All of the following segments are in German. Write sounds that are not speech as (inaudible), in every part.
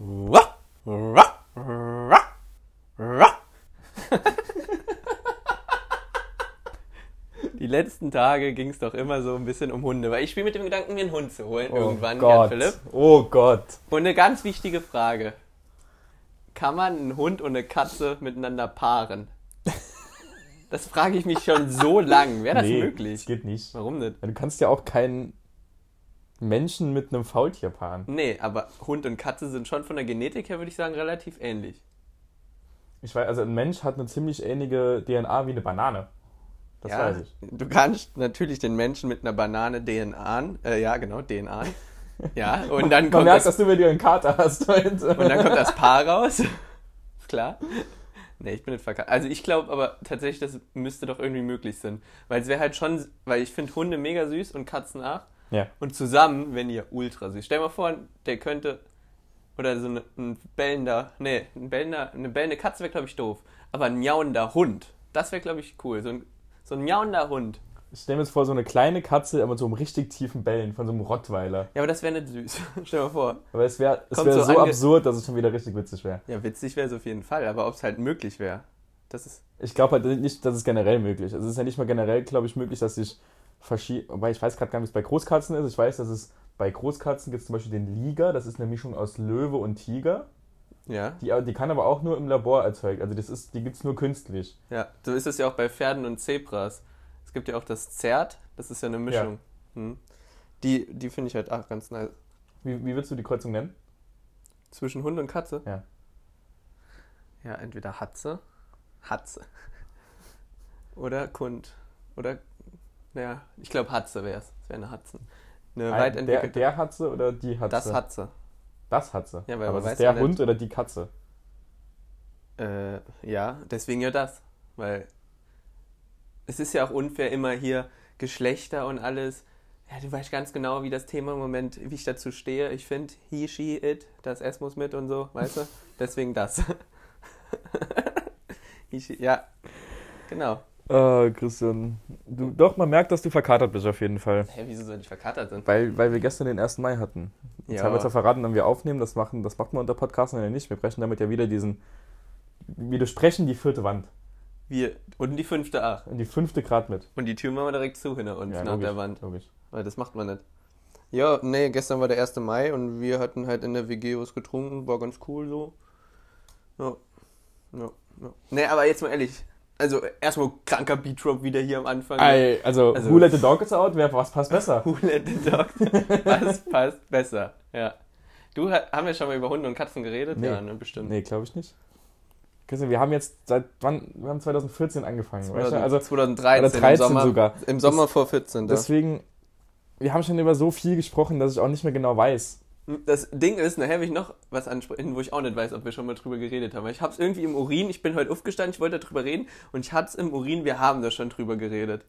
Die letzten Tage ging es doch immer so ein bisschen um Hunde, weil ich spiele mit dem Gedanken, mir einen Hund zu holen irgendwann, oh Gott. Philipp. Oh Gott. Und eine ganz wichtige Frage. Kann man einen Hund und eine Katze miteinander paaren? Das frage ich mich schon so lang. Wäre das nee, möglich? Das geht nicht. Warum nicht? Du kannst ja auch keinen Menschen mit einem Faultier paaren. Nee, aber Hund und Katze sind schon von der Genetik her, würde ich sagen, relativ ähnlich. Ich weiß, also ein Mensch hat eine ziemlich ähnliche DNA wie eine Banane. Das ja, weiß ich. Du kannst natürlich den Menschen mit einer Banane DNA, äh, ja genau, DNA. Ja, (laughs) und dann Man kommt merkt, das, dass du wieder einen Kater hast heute. und dann kommt das Paar raus. Ist (laughs) klar. Nee, ich bin nicht verkackt. Also ich glaube aber tatsächlich, das müsste doch irgendwie möglich sein. Weil es wäre halt schon, weil ich finde Hunde mega süß und Katzen auch. Ja. Und zusammen, wenn ihr ultra süß. Stell dir mal vor, der könnte, oder so eine, ein bellender, nee, ein bellender, eine bellende Katze wäre, glaube ich, doof. Aber ein miauender Hund, das wäre, glaube ich, cool. So ein, so ein miauender Hund. Ich stelle mir jetzt vor, so eine kleine Katze, aber so einem richtig tiefen Bellen von so einem Rottweiler. Ja, aber das wäre nicht süß. (laughs) Stell dir mal vor. Aber es wäre es wär so so, absurd, dass es schon wieder richtig witzig wäre. Ja, witzig wäre es auf jeden Fall, aber ob es halt möglich wäre, das ist. Ich glaube halt nicht, dass es generell möglich ist. Also Es ist ja nicht mal generell, glaube ich, möglich, dass sich verschiedene. Wobei ich weiß gerade gar nicht, wie es bei Großkatzen ist. Ich weiß, dass es bei Großkatzen gibt es zum Beispiel den Liger. Das ist eine Mischung aus Löwe und Tiger. Ja, Die, die kann aber auch nur im Labor erzeugt. Also das ist, die gibt es nur künstlich. ja. So ist es ja auch bei Pferden und Zebras. Es gibt ja auch das Zert, das ist ja eine Mischung. Hm. Die, die finde ich halt auch ganz nice. Wie, wie würdest du die Kreuzung nennen? Zwischen Hund und Katze? Ja. Ja, entweder Hatze, Hatze. Oder Kund. Oder, naja, ich glaube Hatze wäre es. Es wäre eine Hatze. Eine weit Ein, der, entwickelte. der Hatze oder die Hatze? das Hatze. Das Hatze. Ja, weil aber ist der ja nicht- Hund oder die Katze? Äh, ja, deswegen ja das. Weil es ist ja auch unfair, immer hier Geschlechter und alles. Ja, du weißt ganz genau, wie das Thema im Moment, wie ich dazu stehe. Ich finde, he, she, it, das S muss mit und so, weißt du? (laughs) Deswegen das. (laughs) he, she, ja, genau. Äh, Christian. Du, doch, man merkt, dass du verkatert bist auf jeden Fall. Hä, wieso soll ich verkatert sein? Weil, weil wir gestern den 1. Mai hatten. Jetzt Ja. haben wir zwar verraten, wenn wir aufnehmen, das, machen, das macht man unter Podcasten ja nicht. Wir brechen damit ja wieder diesen. Wir durchbrechen die vierte Wand. Wir, und die fünfte Ach. Und die fünfte Grad mit. Und die Tür machen wir direkt zu hinter uns, nach logisch, der Wand. Logisch. Weil das macht man nicht. Ja, nee, gestern war der 1. Mai und wir hatten halt in der WG was getrunken, war ganz cool so. Ja. Ja, ja. Nee, aber jetzt mal ehrlich. Also erstmal kranker Beatrop wieder hier am Anfang. Ey, also, Also- Who Let the Dog is out, wer, was passt besser? (laughs) Who let the dog? Was passt besser? Ja. Du, ha- haben wir schon mal über Hunde und Katzen geredet? Nee. Ja, ne, bestimmt. Nee, glaube ich nicht. Christian, wir haben jetzt seit wann? Wir haben 2014 angefangen, weißt du? Also 2013, oder 13 im Sommer, sogar. Im Sommer vor 14. Da. deswegen, wir haben schon über so viel gesprochen, dass ich auch nicht mehr genau weiß. Das Ding ist, nachher will ich noch was ansprechen, wo ich auch nicht weiß, ob wir schon mal drüber geredet haben. Ich hab's irgendwie im Urin, ich bin heute aufgestanden, ich wollte darüber reden und ich hab's im Urin, wir haben da schon drüber geredet.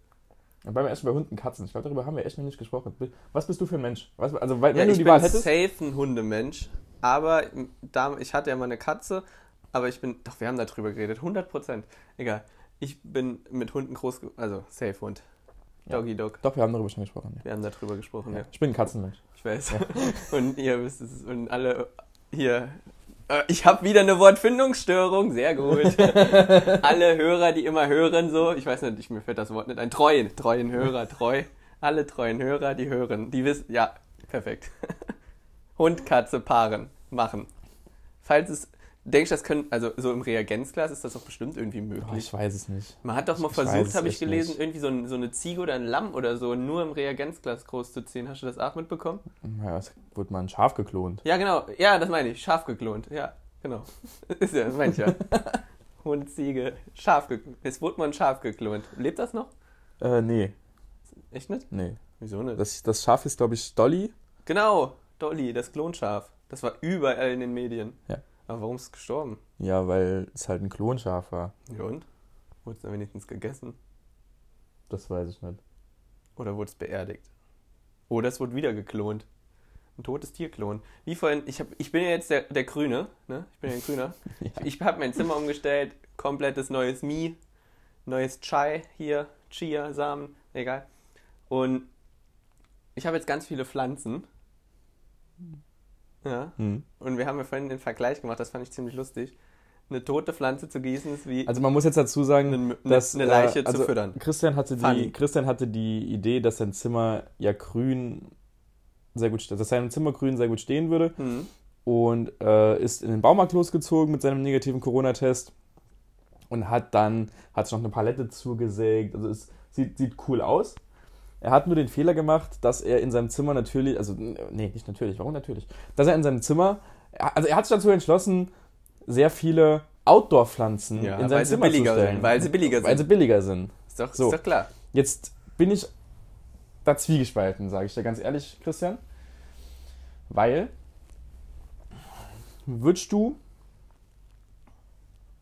Und beim ersten bei Hunden, Katzen. Ich glaube, darüber haben wir echt noch nicht gesprochen. Was bist du für ein Mensch? Was, also, weil- Ja, wenn du ich die bin Wahl hättest. safe ein Hundemensch, aber da, ich hatte ja mal eine Katze, aber ich bin, doch, wir haben da drüber geredet, 100 Prozent. Egal. Ich bin mit Hunden groß, also safe Hund. Ja. Doggy Dog. Doch, wir haben darüber schon gesprochen. Ja. Wir haben da drüber gesprochen, ja. Ich bin ein Katzenmensch. Ich weiß. (laughs) Und ihr wisst es. Und alle hier. Äh, Ich habe wieder eine Wortfindungsstörung. Sehr gut. (laughs) alle Hörer, die immer hören, so. Ich weiß nicht, ich, mir fällt das Wort nicht ein. Treuen. Treuen Hörer, treu. Alle treuen Hörer, die hören. Die wissen. Ja, perfekt. (laughs) Hund, Katze, paaren. Machen. Falls es. Denkst du, das können. Also, so im Reagenzglas ist das doch bestimmt irgendwie Oh, möglich. ich weiß es nicht. Man hat doch mal Ich versucht, habe ich gelesen, nicht. irgendwie so, ein, so eine Ziege oder ein Lamm oder so nur im Reagenzglas groß zu ziehen. Hast du das auch mitbekommen? Ja, es wurde mal ein Schaf geklont. Ja, genau. Ja, das meine ich. Schaf geklont. Ja, genau. (laughs) Ist ja, das meine ich ja. (laughs) Hund, Ziege, Schaf geklont. Es wurde mal ein Schaf geklont. Lebt das noch? Äh, nee. Echt nicht? Nee. Wieso nicht? Das, das Schaf ist, glaube ich, Dolly. genau, Dolly, das Klonschaf. Das war überall in den Medien. Ja. Aber warum ist es gestorben? Ja, weil es halt ein Klonschaf war. Ja und? Wurde es dann wenigstens gegessen? Das weiß ich nicht. Oder wurde es beerdigt? Oder es wurde wieder geklont. Ein totes Tierklon. Wie vorhin, ich, hab, ich bin ja jetzt der, der Grüne, ne? Ich bin ja ein Grüner. (laughs) Ja. Ich habe mein Zimmer umgestellt, komplettes neues Mi, neues Chai hier, Chia-Samen, egal. Und ich habe jetzt ganz viele Pflanzen. Ja. Hm. Und wir haben ja vorhin den Vergleich gemacht, das fand ich ziemlich lustig. Eine tote Pflanze zu gießen ist wie Also man muss jetzt dazu sagen, eine, dass eine Leiche äh, also zu füttern. Christian hatte die Funny. Christian hatte die Idee, dass sein Zimmer ja grün sehr gut, dass sein Zimmer grün sehr gut stehen würde Hm. und äh, ist in den Baumarkt losgezogen mit seinem negativen Corona-Test und hat dann hat sich noch eine Palette zugesägt. Also es sieht, sieht cool aus. Er hat nur den Fehler gemacht, dass er in seinem Zimmer natürlich, also nee, nicht natürlich, warum natürlich? Dass er in seinem Zimmer, also er hat sich dazu entschlossen, sehr viele Outdoor-Pflanzen Ja, in sein Zimmer zu stellen. sind. Weil sie billiger sind. Weil sie billiger sind. ist, doch, so. ist doch klar. Jetzt bin ich da zwiegespalten, sage ich dir ganz ehrlich, Christian. Weil, würdest du,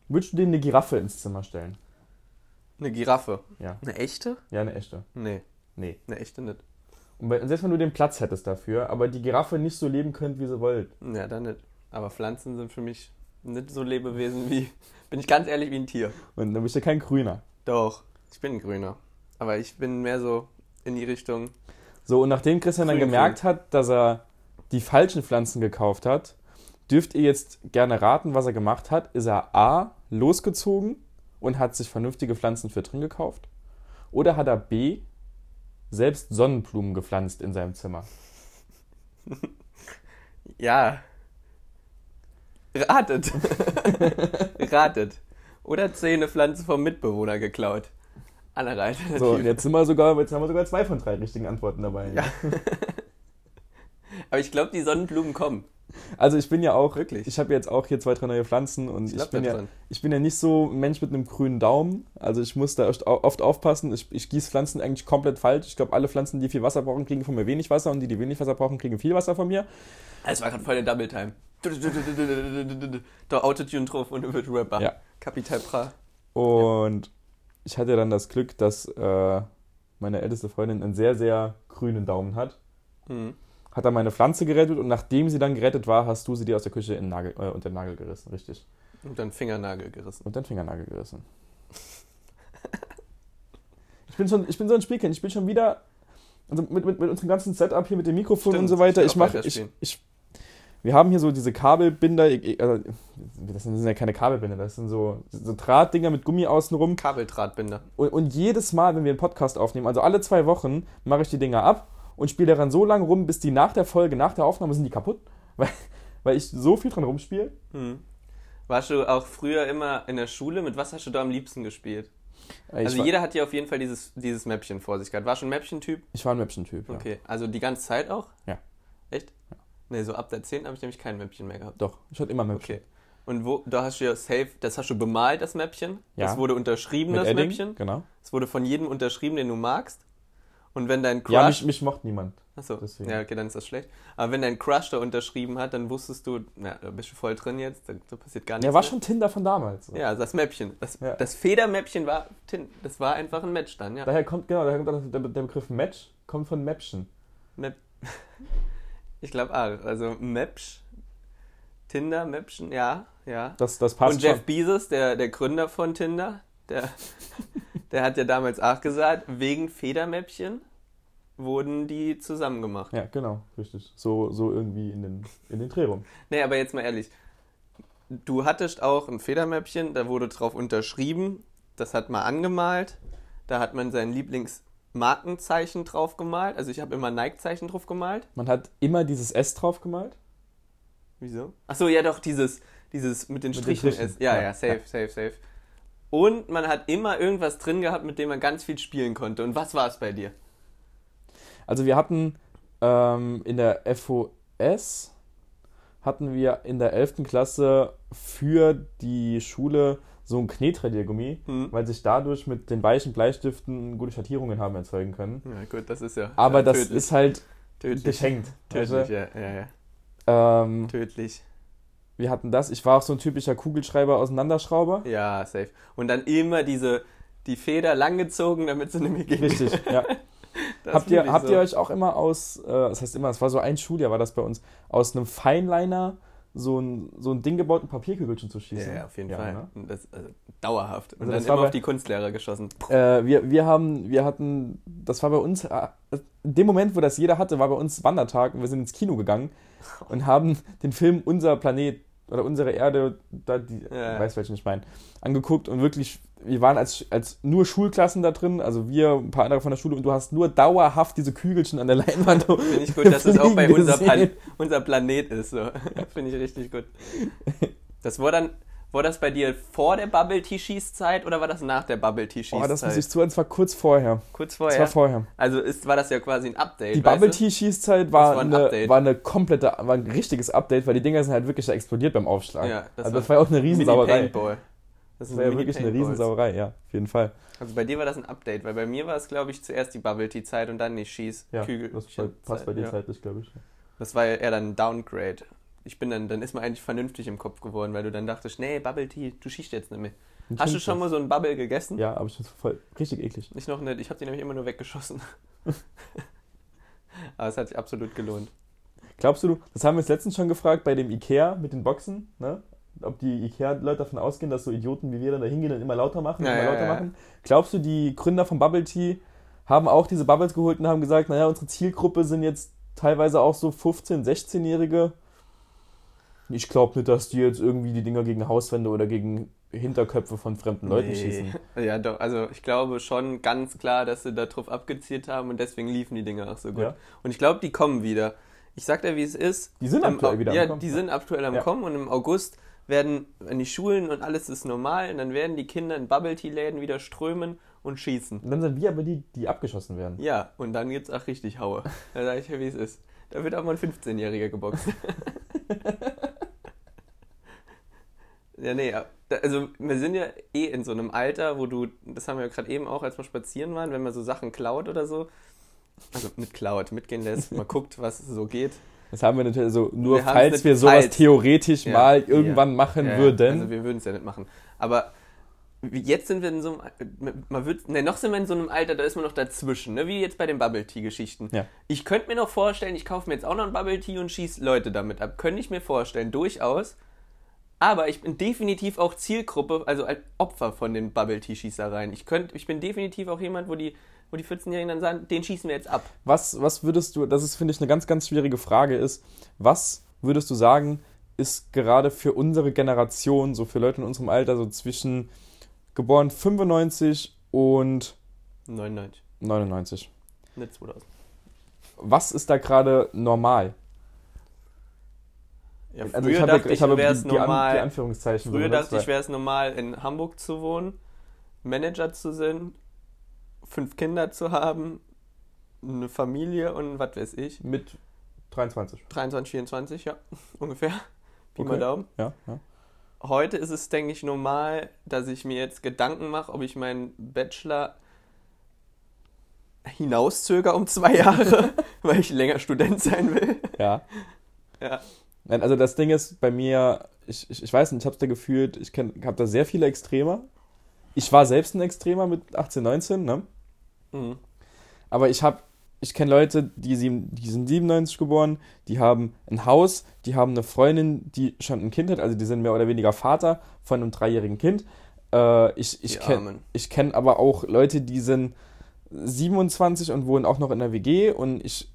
würdest du dir eine Giraffe ins Zimmer stellen? Eine Giraffe. Ja. Eine echte? Ja, eine echte. Nee, Nee. eine echte nicht. Und selbst wenn du den Platz hättest dafür, aber die Giraffe nicht so leben könnt, wie sie wollt. Ja, dann nicht. Aber Pflanzen sind für mich nicht so Lebewesen wie, bin ich ganz ehrlich, wie ein Tier. Und dann bist du kein Grüner. Doch, ich bin ein Grüner. Aber ich bin mehr so in die Richtung. So, und nachdem Christian dann Grün, gemerkt hat, dass er die falschen Pflanzen gekauft hat, dürft ihr jetzt gerne raten, was er gemacht hat. Ist er A, losgezogen und hat sich vernünftige Pflanzen für drin gekauft? Oder hat er B, selbst Sonnenblumen gepflanzt in seinem Zimmer? (laughs) Ja. Ratet. (laughs) Ratet. Oder zehn Pflanze vom Mitbewohner geklaut. Allerseits. So, und jetzt, sind wir sogar, jetzt haben wir sogar zwei von drei richtigen Antworten dabei. Ja. (laughs) Aber ich glaube, die Sonnenblumen kommen. Also ich bin ja auch, Wirklich? ich habe jetzt auch hier zwei, drei neue Pflanzen und Ich ich, bin, da ja, dran. ich bin ja nicht so ein Mensch mit einem grünen Daumen. Also ich muss da oft, aufpassen. Ich, ich gieße Pflanzen eigentlich komplett falsch. Ich glaube, alle Pflanzen, die viel Wasser brauchen, kriegen von mir wenig Wasser und die, die wenig Wasser brauchen, kriegen viel Wasser von mir. Es war gerade voll der Double Time. Der Autotune drauf und wird Rapper. Ja. Kapital Bra. Und ich hatte dann das Glück, dass äh, meine älteste Freundin einen sehr, sehr grünen Daumen hat. Hm. Hat dann meine Pflanze gerettet und nachdem sie dann gerettet war, hast du sie dir aus der Küche in Nagel, äh, unter den Nagel gerissen. Richtig. Und dann Fingernagel gerissen. Und den Fingernagel gerissen. ich, bin schon, ich bin so ein Spielkind. Ich bin schon wieder. Also mit, mit, mit unserem ganzen Setup hier mit dem Mikrofon Stimmt, und so weiter. ich Ich mache. Ich, ich, wir haben hier so diese Kabelbinder. Also, das sind ja keine Kabelbinder, das sind so, so Drahtdinger mit Gummi außenrum. Kabeldrahtbinder. Und, und jedes Mal, wenn wir einen Podcast aufnehmen, also alle zwei Wochen, mache ich die Dinger ab und spiele daran so lange rum, bis die nach der Folge, nach der Aufnahme sind die kaputt. (laughs) Weil, weil ich so viel dran rumspiele. Hm. Warst du auch früher immer in der Schule? Mit was hast du da am liebsten gespielt? Ich, Also jeder hat hier auf jeden Fall dieses, dieses Mäppchen vor sich gehabt. Warst du ein Mäppchen-Typ? ich war ein Mäppchen-Typ. Ja. Okay. Also die ganze Zeit auch? Ja. Echt? Nee, so ab der 10 habe ich nämlich kein Mäppchen mehr gehabt. Doch, ich hatte immer Mäppchen. Okay. Und wo, da hast du ja safe, das hast du bemalt, das Mäppchen. Ja. Das wurde unterschrieben, Mit das Edding, Mäppchen. genau. Es wurde von jedem unterschrieben, den du magst. Und wenn dein Ja, Crush. mich, mich mochte niemand. Achso, deswegen. ja, okay, dann ist das schlecht. Aber wenn dein Crush da unterschrieben hat, dann wusstest du, na, da bist du voll drin jetzt, da, da passiert gar nichts. Ja, war mehr. schon Tinder von damals. So. Ja, also das Mäppchen. Das, Ja. das Federmäppchen war, das war einfach ein Match dann, ja. Daher kommt, genau, daher kommt der, der Begriff Match, kommt von Mäppchen. Map (laughs) ich glaube auch. Also Mäppsch, Tinder, Mäppchen, ja, ja. Das, das passt Und Jeff schon. Bezos, der, der Gründer von Tinder, der, (laughs) der hat ja damals auch gesagt, wegen Federmäppchen wurden die zusammen gemacht. Ja, genau, richtig. So, so irgendwie in den, in den Dreh rum. (laughs) Nee, aber jetzt mal ehrlich. Du hattest auch ein Federmäppchen, da wurde drauf unterschrieben, das hat man angemalt, da hat man sein Lieblingsmarkenzeichen drauf gemalt. Also ich habe immer Nike-Zeichen drauf gemalt. Man hat immer dieses S drauf gemalt. Wieso? Achso, ja doch, dieses, dieses mit den Mit Strichen ist. Ja, ja, ja, safe, safe, safe. Und man hat immer irgendwas drin gehabt, mit dem man ganz viel spielen konnte. Und was war es bei dir? Also wir hatten ähm, in der FOS hatten wir in der 11. Klasse für die Schule so ein Knetradiergummi, Hm. weil sich dadurch mit den weichen Bleistiften gute Schattierungen haben erzeugen können. Ja, gut, das ist ja. Aber ja, das tödlich, ist halt tödlich. geschenkt. Tödlich, du? ja, ja, ja. Ähm, Tödlich. wir hatten das. Ich war auch so ein typischer Kugelschreiber Auseinanderschrauber. Ja, safe. Und dann immer diese, die Feder langgezogen, damit sie nicht mehr geht. Richtig, ja. (laughs) Habt ihr, habt so. ihr euch auch immer aus, äh, das heißt immer, es war so ein Schuljahr, war das bei uns, aus einem Fineliner so ein, so ein Ding gebaut, ein Papierkügelchen zu schießen. Ja, ja, auf jeden Ja, Fall. ne? Das, also, dauerhaft. Und Also dann immer bei- auf die Kunstlehrer geschossen. Äh, wir, wir haben, wir hatten, das war bei uns, äh, in dem Moment, wo das jeder hatte, war bei uns Wandertag und wir sind ins Kino gegangen (laughs) und haben den Film Unser Planet oder unsere Erde, da die, Ja. weiß welchen ich meine, angeguckt und wirklich, wir waren als, als nur Schulklassen da drin, also wir, ein paar andere von der Schule und du hast nur dauerhaft diese Kügelchen an der Leinwand. (laughs) Finde ich gut, dass es auch (laughs) bei unser, Plan unser Planet ist. So. (laughs) Finde ich richtig gut. Das war dann, war das bei dir vor der Bubble Tea Schießzeit oder war das nach der Bubble Tea Schießzeit? Oh, das muss ich zu, das war kurz vorher. Kurz vorher. war vorher. Also ist, war das ja quasi ein Update. Die Bubble? Tea Schießzeit war, Das war ein eine, war eine komplette, war ein richtiges Update, weil die Dinger sind halt wirklich explodiert beim Aufschlag. Ja, das also war das war ja auch eine Riesensauerei. Das Das war ja wirklich eine. Riesensauerei, ja, auf jeden Fall. Also bei dir war das ein Update, weil bei mir war es, glaube ich, zuerst die Bubble Tea Zeit und dann die Schieß Ja, Kügel- das bei, passt bei dir ja. zeitlich, glaube ich. Das war ja eher dann ein Downgrade. Ich bin dann, dann ist man eigentlich vernünftig im Kopf geworden, weil du dann dachtest, nee, Bubble Tea, du schießt jetzt nicht mehr. Und Hast du schon das? mal so einen Bubble gegessen? Ja, aber ich finde es voll richtig eklig. Ich noch nicht, ich habe die nämlich immer nur weggeschossen. (laughs) Aber es hat sich absolut gelohnt. Glaubst du, das haben wir uns letztens schon gefragt bei dem Ikea mit den Boxen, ne? Ob die Ikea-Leute davon ausgehen, dass so Idioten wie wir dann da hingehen und immer lauter machen, Ja, immer ja, lauter ja. machen. Glaubst du, die Gründer von Bubble Tea haben auch diese Bubbles geholt und haben gesagt, naja, unsere Zielgruppe sind jetzt teilweise auch so 15-, 16-Jährige. Ich glaube nicht, dass die jetzt irgendwie die Dinger gegen Hauswände oder gegen Hinterköpfe von fremden Leuten schießen. (laughs) Ja, doch, also ich glaube schon ganz klar, dass sie da drauf abgezielt haben und deswegen liefen die Dinge auch so gut. Ja. Und ich glaube, die kommen wieder. Ich sag dir, wie es ist. Die sind Im aktuell wieder am Ja, Kommen. die sind aktuell am Ja. Kommen und im August werden in die Schulen und alles ist normal und dann werden die Kinder in Bubble Tea Läden wieder strömen und schießen. Und dann sind wir aber die, die abgeschossen werden. Ja, und dann gibt's auch richtig Haue. (laughs) Da sag ich dir, wie es ist. Da wird auch mal ein 15-Jähriger geboxt. (laughs) ja, nee, also wir sind ja eh in so einem Alter, wo du, das haben wir ja gerade eben auch, als wir spazieren waren, wenn man so Sachen klaut oder so, also mit klaut, mitgehen lässt, (laughs) mal guckt, was so geht. Das haben wir natürlich so, nur Wir falls wir sowas falls. theoretisch Ja, mal irgendwann ja, machen Ja, würden. Also wir würden es ja nicht machen. Aber jetzt sind wir in so einem, man wird, ne, noch sind wir in so einem Alter, da ist man noch dazwischen, ne? wie jetzt bei den Bubble Tea Geschichten. Ja. Ich könnte mir noch vorstellen, ich kaufe mir jetzt auch noch ein Bubble Tea und schieße Leute damit ab. Könnte ich mir vorstellen, durchaus. Aber ich bin definitiv auch Zielgruppe, also als Opfer von den Bubble Tea Schießereien. Ich könnte, ich bin definitiv auch jemand, wo die, wo die 14-Jährigen dann sagen, den schießen wir jetzt ab. Was, was würdest du, das ist, finde ich, eine ganz, ganz schwierige Frage ist, was würdest du sagen, ist gerade für unsere Generation, so für Leute in unserem Alter, so zwischen geboren 95 und 99, 99. nicht 2000. Was ist da gerade normal? Ja, früher Also ich habe, dachte ich, ich habe wäre es die, normal. die Anführungszeichen. Früher dachte ich, wäre es normal, in Hamburg zu wohnen, Manager zu sein, fünf Kinder zu haben, eine Familie und was weiß ich. mit 23. 23, 24, ja, (laughs) ungefähr. Pi mal Okay. Daumen. Ja, ja. Heute ist es, denke ich, normal, dass ich mir jetzt Gedanken mache, ob ich meinen Bachelor hinauszöger um zwei Jahre, (laughs) weil ich länger Student sein will. ja. Ja. Nein, also das Ding ist bei mir, ich, ich, ich weiß nicht, ich habe es da gefühlt, ich habe da sehr viele Extremer. Ich war selbst ein Extremer mit 18, 19, ne? Mhm. Aber ich habe, ich kenne Leute, die, sieben, die sind 97 geboren, die haben ein Haus, die haben eine Freundin, die schon ein Kind hat, also die sind mehr oder weniger Vater von einem dreijährigen Kind. Äh, ich ich kenne kenn aber auch Leute, die sind 27 und wohnen auch noch in der WG und ich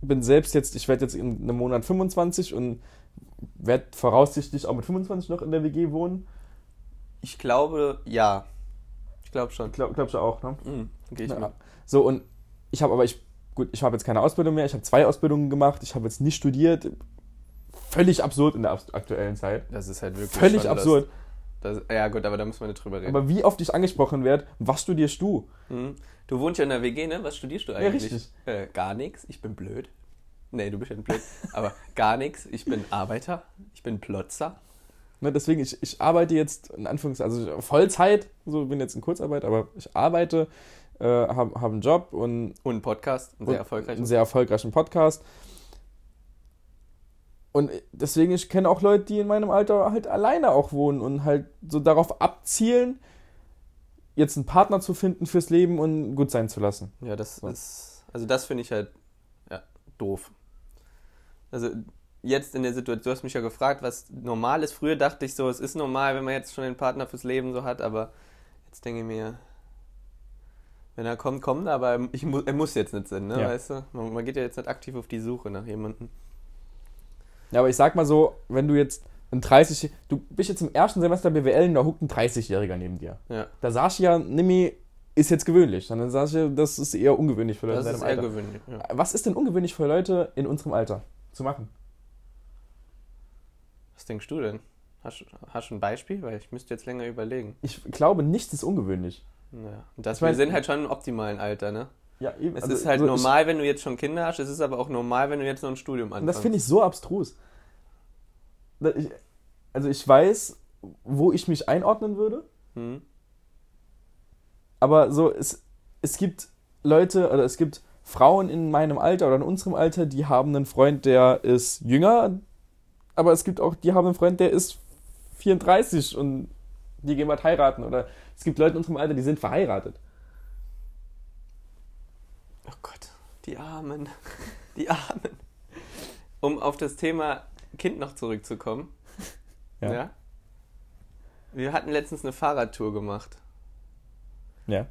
bin selbst jetzt, ich werde jetzt in einem Monat 25 und werde voraussichtlich auch mit 25 noch in der WG wohnen. Ich glaube, ja. Ich glaube schon. Glaub, glaubst du auch, ne? Mhm. Gehe ich Ja. So, und ich habe aber, ich, gut, ich habe jetzt keine Ausbildung mehr, ich habe zwei Ausbildungen gemacht, ich habe jetzt nicht studiert. Völlig absurd in der aktuellen Zeit. Das ist halt wirklich Völlig absurd. Das, das, ja gut, aber da müssen wir nicht drüber reden. Aber wie oft ich angesprochen werde, was studierst du? Mhm. Du wohnst ja in der WG, ne? Was studierst du eigentlich? richtig. Äh, gar nichts. Ich bin blöd. Nee, du bist ja nicht blöd. aber gar nichts. Ich bin Arbeiter. Ich bin Plotzer. Ne, deswegen, ich, ich arbeite jetzt in Anführungs-, also Vollzeit, so bin jetzt in Kurzarbeit, aber ich arbeite, äh, habe hab einen Job und Und ein Podcast. Ein sehr Und erfolgreicher. einen sehr erfolgreichen Podcast. Und deswegen, ich kenne auch Leute, die in meinem Alter halt alleine auch wohnen und halt so darauf abzielen, jetzt einen Partner zu finden fürs Leben und gut sein zu lassen. Ja, das So. ist. Also das finde ich halt ja, doof. Also jetzt in der Situation, du hast mich ja gefragt, was normal ist. Früher dachte ich so, es ist normal, wenn man jetzt schon einen Partner fürs Leben so hat, aber jetzt denke ich mir, wenn er kommt, kommt er, aber ich mu er muss jetzt nicht sein, ne? Ja. weißt du? Man, man geht ja jetzt nicht aktiv auf die Suche nach jemandem. Ja, aber ich sag mal so, wenn du jetzt ein 30, du bist jetzt im ersten Semester BWL und da huckt ein 30-Jähriger neben dir. Ja, Da sagst du ja, Nimi ist jetzt gewöhnlich. Dann sagst du, das ist eher ungewöhnlich für Leute das in ist deinem eher Alter. gewöhnlich. Ja. Was ist denn ungewöhnlich für Leute in unserem Alter zu machen? Was denkst du denn? Hast, hast du ein Beispiel? Weil ich müsste jetzt länger überlegen. Ich glaube, nichts ist ungewöhnlich. Ja. Das, Ich mein- wir sind halt schon im optimalen Alter, ne? Ja, eben. Es Also, ist halt also ich- normal, wenn du jetzt schon Kinder hast, es ist aber auch normal, wenn du jetzt noch ein Studium anfängst. das finde ich so abstrus. Ich, also ich weiß, wo ich mich einordnen würde, Hm? aber so, es, es gibt Leute oder es gibt Frauen in meinem Alter oder in unserem Alter, die haben einen Freund, der ist jünger, aber es gibt auch, die haben einen Freund, der ist 34 und die gehen bald heiraten. Oder es gibt Leute in unserem Alter, die sind verheiratet. Oh Gott, die Armen. Die Armen. Um auf das Thema Kind noch zurückzukommen. Ja. ja? Wir hatten letztens eine Fahrradtour gemacht. Ja.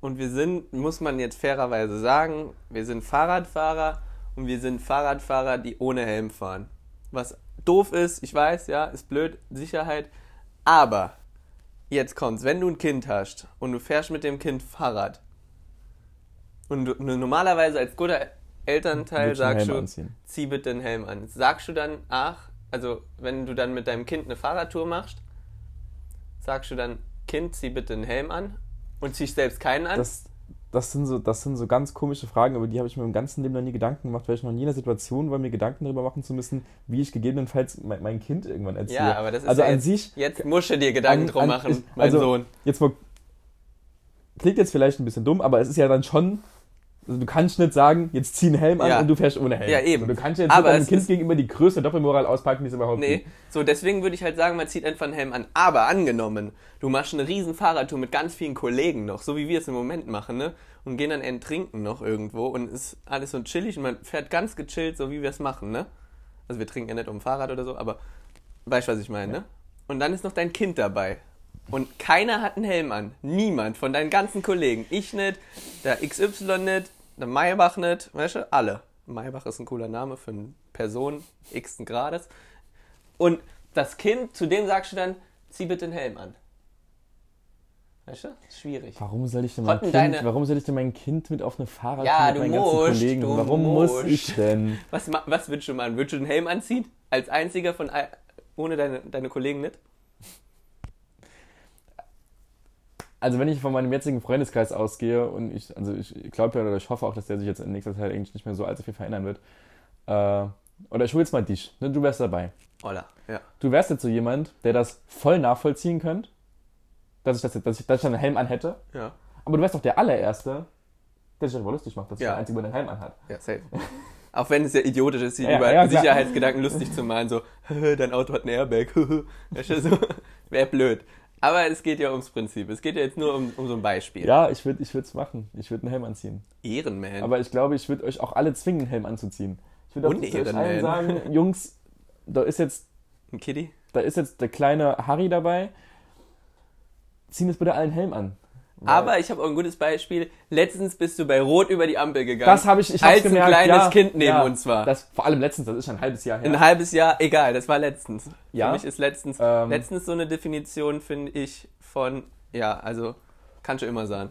Und wir sind, muss man jetzt fairerweise sagen, wir sind Fahrradfahrer und wir sind Fahrradfahrer, die ohne Helm fahren. Was doof ist, ich weiß, ja, ist blöd, Sicherheit. Aber jetzt kommt's, wenn du ein Kind hast und du fährst mit dem Kind Fahrrad und normalerweise als guter Elternteil sagst du, anziehen? zieh bitte einen Helm an. Sagst du dann, ach, also wenn du dann mit deinem Kind eine Fahrradtour machst, sagst du dann, Kind, zieh bitte einen Helm an und ziehst selbst keinen an? Das, das, sind so, das sind so ganz komische Fragen, über die habe ich mir im ganzen Leben noch nie Gedanken gemacht, weil ich noch nie in der Situation war, mir Gedanken darüber machen zu müssen, wie ich gegebenenfalls mein, mein Kind irgendwann erziehe. Ja, aber das ist also ja an jetzt, sich, jetzt musst du dir Gedanken an- drum an- machen, ich- mein also- Sohn. jetzt mal, klingt jetzt vielleicht ein bisschen dumm, aber es ist ja dann schon, also du kannst nicht sagen, jetzt zieh einen Helm an Ja. und du fährst ohne Helm. Ja, eben. Also du kannst jetzt Aber nicht es Kind gegenüber die größte Doppelmoral auspacken, die es überhaupt Nee, gibt. so deswegen würde ich halt sagen, man zieht einfach einen Helm an. Aber angenommen, du machst eine riesen Fahrradtour mit ganz vielen Kollegen noch, so wie wir es im Moment machen, ne? Und gehen dann ein Trinken noch irgendwo und ist alles so chillig und man fährt ganz gechillt, so wie wir es machen, ne? Also wir trinken ja nicht um Fahrrad oder so, aber weißt du, was ich meine, ne? Und dann ist noch dein Kind dabei. Und keiner hat einen Helm an. Niemand von deinen ganzen Kollegen. Ich nicht, der XY nicht, der Maybach nicht, weißt du, alle. Maybach ist ein cooler Name für eine Person x Grades. Und das Kind, zu dem sagst du dann, zieh bitte einen Helm an. Weißt du? Schwierig. Warum soll ich denn mein kind, deine- warum soll ich denn mein Kind mit auf eine Fahrradtour Ja, mit du meinen ganzen musst, Kollegen? du Warum muss musst. ich denn? Was, was würdest du machen? Würdest du einen Helm anziehen? Als einziger von ohne deine, deine Kollegen nicht? Also wenn ich von meinem jetzigen Freundeskreis ausgehe und ich, also ich glaube ja oder ich hoffe auch, dass der sich jetzt in nächster Zeit eigentlich nicht mehr so allzu viel verändern wird. Äh, oder ich hole jetzt mal dich, ne? du wärst dabei. Olla, ja. Du wärst jetzt so jemand, der das voll nachvollziehen könnte, dass ich, das, dass ich, dass ich dann einen Helm an hätte. Ja, Aber du wärst doch der allererste, der sich darüber lustig macht, dass Ja. der Einzige, der einen Helm anhat. ja, safe. Auch wenn es ja idiotisch ist, sich Ja, über ja. Sicherheitsgedanken lustig zu machen, so, (laughs) dein Auto hat ein Airbag, (laughs) wäre blöd. Aber es geht ja ums Prinzip. Es geht ja jetzt nur um, um so ein Beispiel. Ja, ich würde es machen. Ich würde einen Helm anziehen. Ehrenman. Aber ich glaube, ich würde euch auch alle zwingen, einen Helm anzuziehen. Ich würde auch zu euch allen sagen, (laughs) Jungs, da ist jetzt ein Kitty? da ist jetzt der kleine Harry dabei. Ziehen jetzt bitte allen Helm an. Weil- Aber ich habe auch ein gutes Beispiel. Letztens bist du bei Rot über die Ampel gegangen. das habe ich, ich hab's als gemerkt, ein kleines ja, Kind neben ja, uns war. Das, vor allem letztens, das ist schon ein halbes Jahr her. Ein halbes Jahr, egal, das war letztens. Ja? Für mich ist letztens, Ähm. letztens so eine Definition, finde ich, von, ja, also, kannst du immer sagen.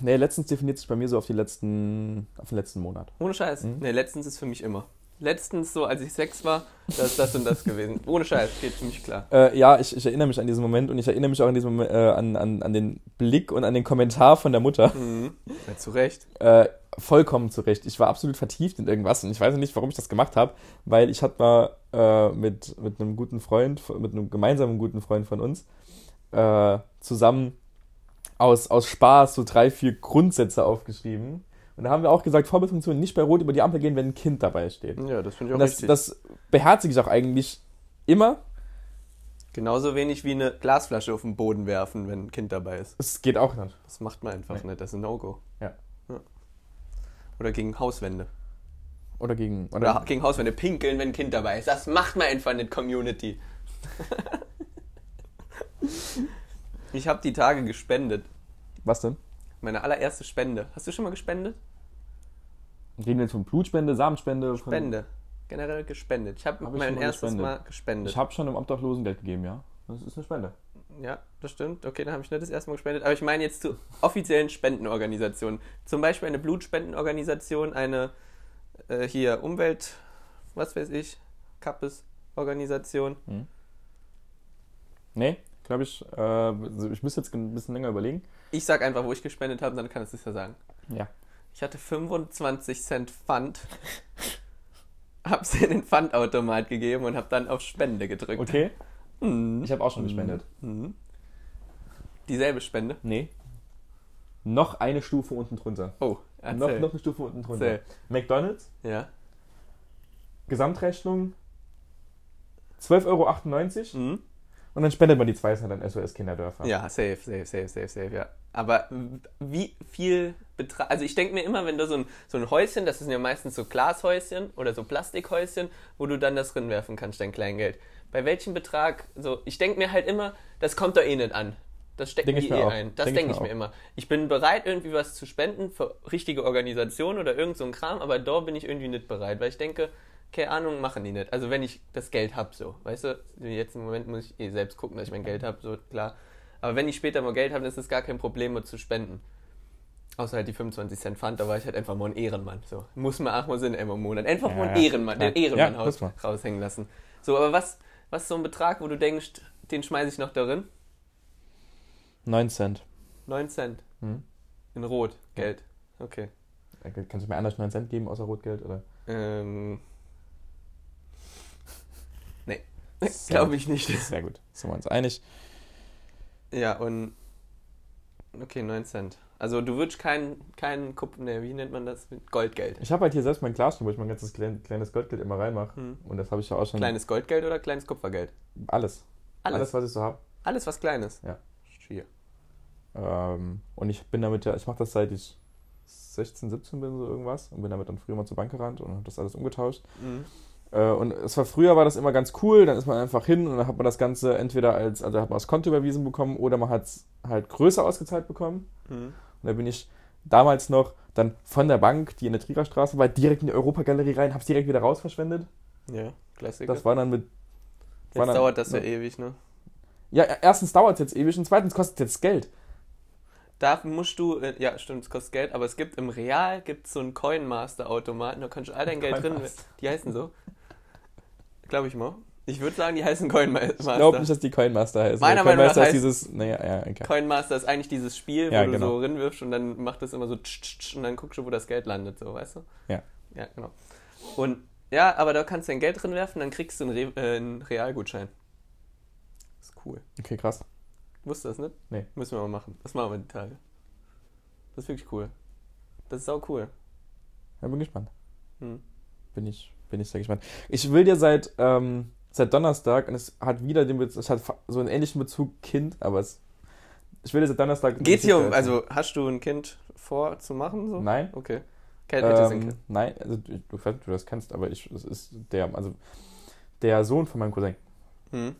nee, letztens definiert sich bei mir so auf, die letzten, auf den letzten Monat. Ohne Scheiß. Mhm. Nee, letztens ist für mich immer. Letztens, so als ich sechs war, das ist das und das gewesen. Ohne Scheiß, geht für mich klar. Äh, ja, ich, ich erinnere mich an diesen Moment und ich erinnere mich auch an, diesen Moment, äh, an, an, an den Blick und an den Kommentar von der Mutter. Mhm. Ja, zu Recht. Äh, vollkommen zurecht. Ich war absolut vertieft in irgendwas und ich weiß nicht, warum ich das gemacht habe, weil ich hatte mal äh, mit, mit einem guten Freund, mit einem gemeinsamen guten Freund von uns, äh, zusammen aus, aus Spaß so drei, vier Grundsätze aufgeschrieben. Und da haben wir auch gesagt, Vorbildfunktion nicht bei Rot über die Ampel gehen, wenn ein Kind dabei steht. Ja, das finde ich Und auch das, richtig. das beherzige ich auch eigentlich immer. Genauso wenig wie eine Glasflasche auf den Boden werfen, wenn ein Kind dabei ist. Es geht auch nicht. Das macht man einfach Nee. nicht, das ist ein No-Go. Ja. Oder gegen Hauswände. Oder gegen. Oder, Oder gegen Hauswände pinkeln, wenn ein Kind dabei ist. Das macht man einfach nicht, Community. (laughs) ich habe die Tage gespendet. was denn? Meine allererste Spende. Hast du schon mal gespendet? Reden wir jetzt von Blutspende, Samenspende? Spende. Generell gespendet. Ich habe Hab mein erstes gespendet. Mal gespendet. Ich habe schon im Obdachlosen Geld gegeben, ja. Das ist eine Spende. Ja, das stimmt. Okay, dann habe ich nicht das erste Mal gespendet. Aber ich meine jetzt zu offiziellen Spendenorganisationen. Zum Beispiel eine Blutspendenorganisation, eine äh, hier Umwelt, was weiß ich, Kappes-Organisation. Nee, glaube ich. Äh, also ich müsste jetzt ein bisschen länger überlegen. Ich sag einfach, wo ich gespendet habe, dann kann es das ja sagen. Ja. Ich hatte 25 Cent Pfand, (laughs) hab's in den Pfandautomat gegeben und hab dann auf Spende gedrückt. Okay. Mhm. Ich habe auch schon gespendet. Mhm. Dieselbe Spende. Nee. Noch eine Stufe unten drunter. Oh, Noch, erzähl. noch eine Stufe unten drunter. Erzähl. McDonalds, Ja. Gesamtrechnung 12,98 Euro. Mhm. Und dann spendet man die 2 Cent an SOS Kinderdörfer. Ja, safe, safe, safe, safe, safe, ja. Aber wie viel Betrag, also ich denke mir immer, wenn du so ein, so ein Häuschen, das sind ja meistens so Glashäuschen oder so Plastikhäuschen, wo du dann das rinwerfen kannst, dein Kleingeld. Bei welchem Betrag, so, ich denke mir halt immer, das kommt doch eh nicht an. Das Denk die mir eh auch. ein. Das Denk denke ich ich mir mir immer. Ich bin bereit, irgendwie was zu spenden für richtige Organisationen oder irgend so ein Kram, aber da bin ich irgendwie nicht bereit, weil ich denke, keine Ahnung, machen die nicht. Also wenn ich das Geld hab, so, weißt du, jetzt im Moment muss ich eh selbst gucken, dass ich mein Geld hab, so klar. Aber wenn ich später mal Geld habe, dann ist es gar kein Problem, mal zu spenden. Außer halt die 25 Cent Pfand, da war ich halt einfach mal ein Ehrenmann. So. Muss man auch mal Sinn im Monat. Einfach Ja, mal ein ja, Ehrenmann, klar. den Ja, Ehrenmann man. raushängen lassen. So, aber was, was ist so ein Betrag, wo du denkst, den schmeiße ich noch darin? 9 Cent. 9 Cent. Hm. In Rot, Geld. Okay. Äh, Kannst du mir anders 9 Cent geben außer Rotgeld? Oder? Ähm. Nee, Sehr glaube ich nicht. Sehr gut. Sind wir uns einig? Ja, und. Okay, 9 Cent. Also du würdest kein, kein Kup ne, wie nennt man das? Goldgeld. Ich habe halt hier selbst mein Glas, wo ich mein ganzes klein, kleines Goldgeld immer reinmache. Hm. Und das habe ich ja auch schon. Kleines Goldgeld oder kleines Kupfergeld? Alles. Alles. Alles, was ich so habe. Alles was Kleines. Ja. Schier. Ähm, und ich bin damit ja, ich mache das seit ich 16, 17 bin, so irgendwas. Und bin damit dann früher mal zur Bank gerannt und habe das alles umgetauscht. Mhm. Äh, und es war früher war das immer ganz cool, dann ist man einfach hin und dann hat man das Ganze entweder als, also hat man das Konto überwiesen bekommen oder man hat es halt größer ausgezahlt bekommen. Mhm. Und da bin ich damals noch dann von der Bank, die in der Trierer Straße war, direkt in die Europagalerie rein, hab's direkt wieder raus verschwendet. Ja, Klassiker. Das war dann mit. war Jetzt dann, dauert das ja ne? ewig, ne? Ja, erstens dauert es jetzt ewig und zweitens kostet es jetzt Geld. Da musst du, äh, ja stimmt, es kostet Geld, aber es gibt im Real gibt so einen Coinmaster-Automaten, da kannst du all dein Geld drin. Die heißen so. Glaube ich mal. Ich würde sagen, die heißen Coinmaster. Ich glaube nicht, dass die Coinmaster heißen. Meiner Meinung nach heißt- dieses. Naja, ja, okay. Coinmaster ist eigentlich dieses Spiel, Ja, wo du genau. so rinwirfst und dann macht es immer so tsch, tsch, tsch und dann guckst du, wo das Geld landet, so, weißt du? Ja. Ja, genau. Und ja, aber da kannst du dein Geld drin werfen, dann kriegst du einen, Re äh, einen Realgutschein. ist cool. Okay, krass. Wusstest du das nicht? Nee. Müssen wir mal machen. Das machen wir die Tage. Das ist wirklich cool. Das ist auch cool. Ja, bin gespannt. Hm. Bin ich, bin ich sehr gespannt. Ich will dir seit, ähm, seit Donnerstag, und es hat wieder den Bezug, es hat so einen ähnlichen Bezug Kind, aber es. Ich will dir seit Donnerstag. Geht's hier um, also hast du ein Kind vor zu machen? So? Nein. Okay. Kennt ähm, nein, also du, du, du das kennst, aber ich, es ist der, also der Sohn von meinem Cousin, Hm.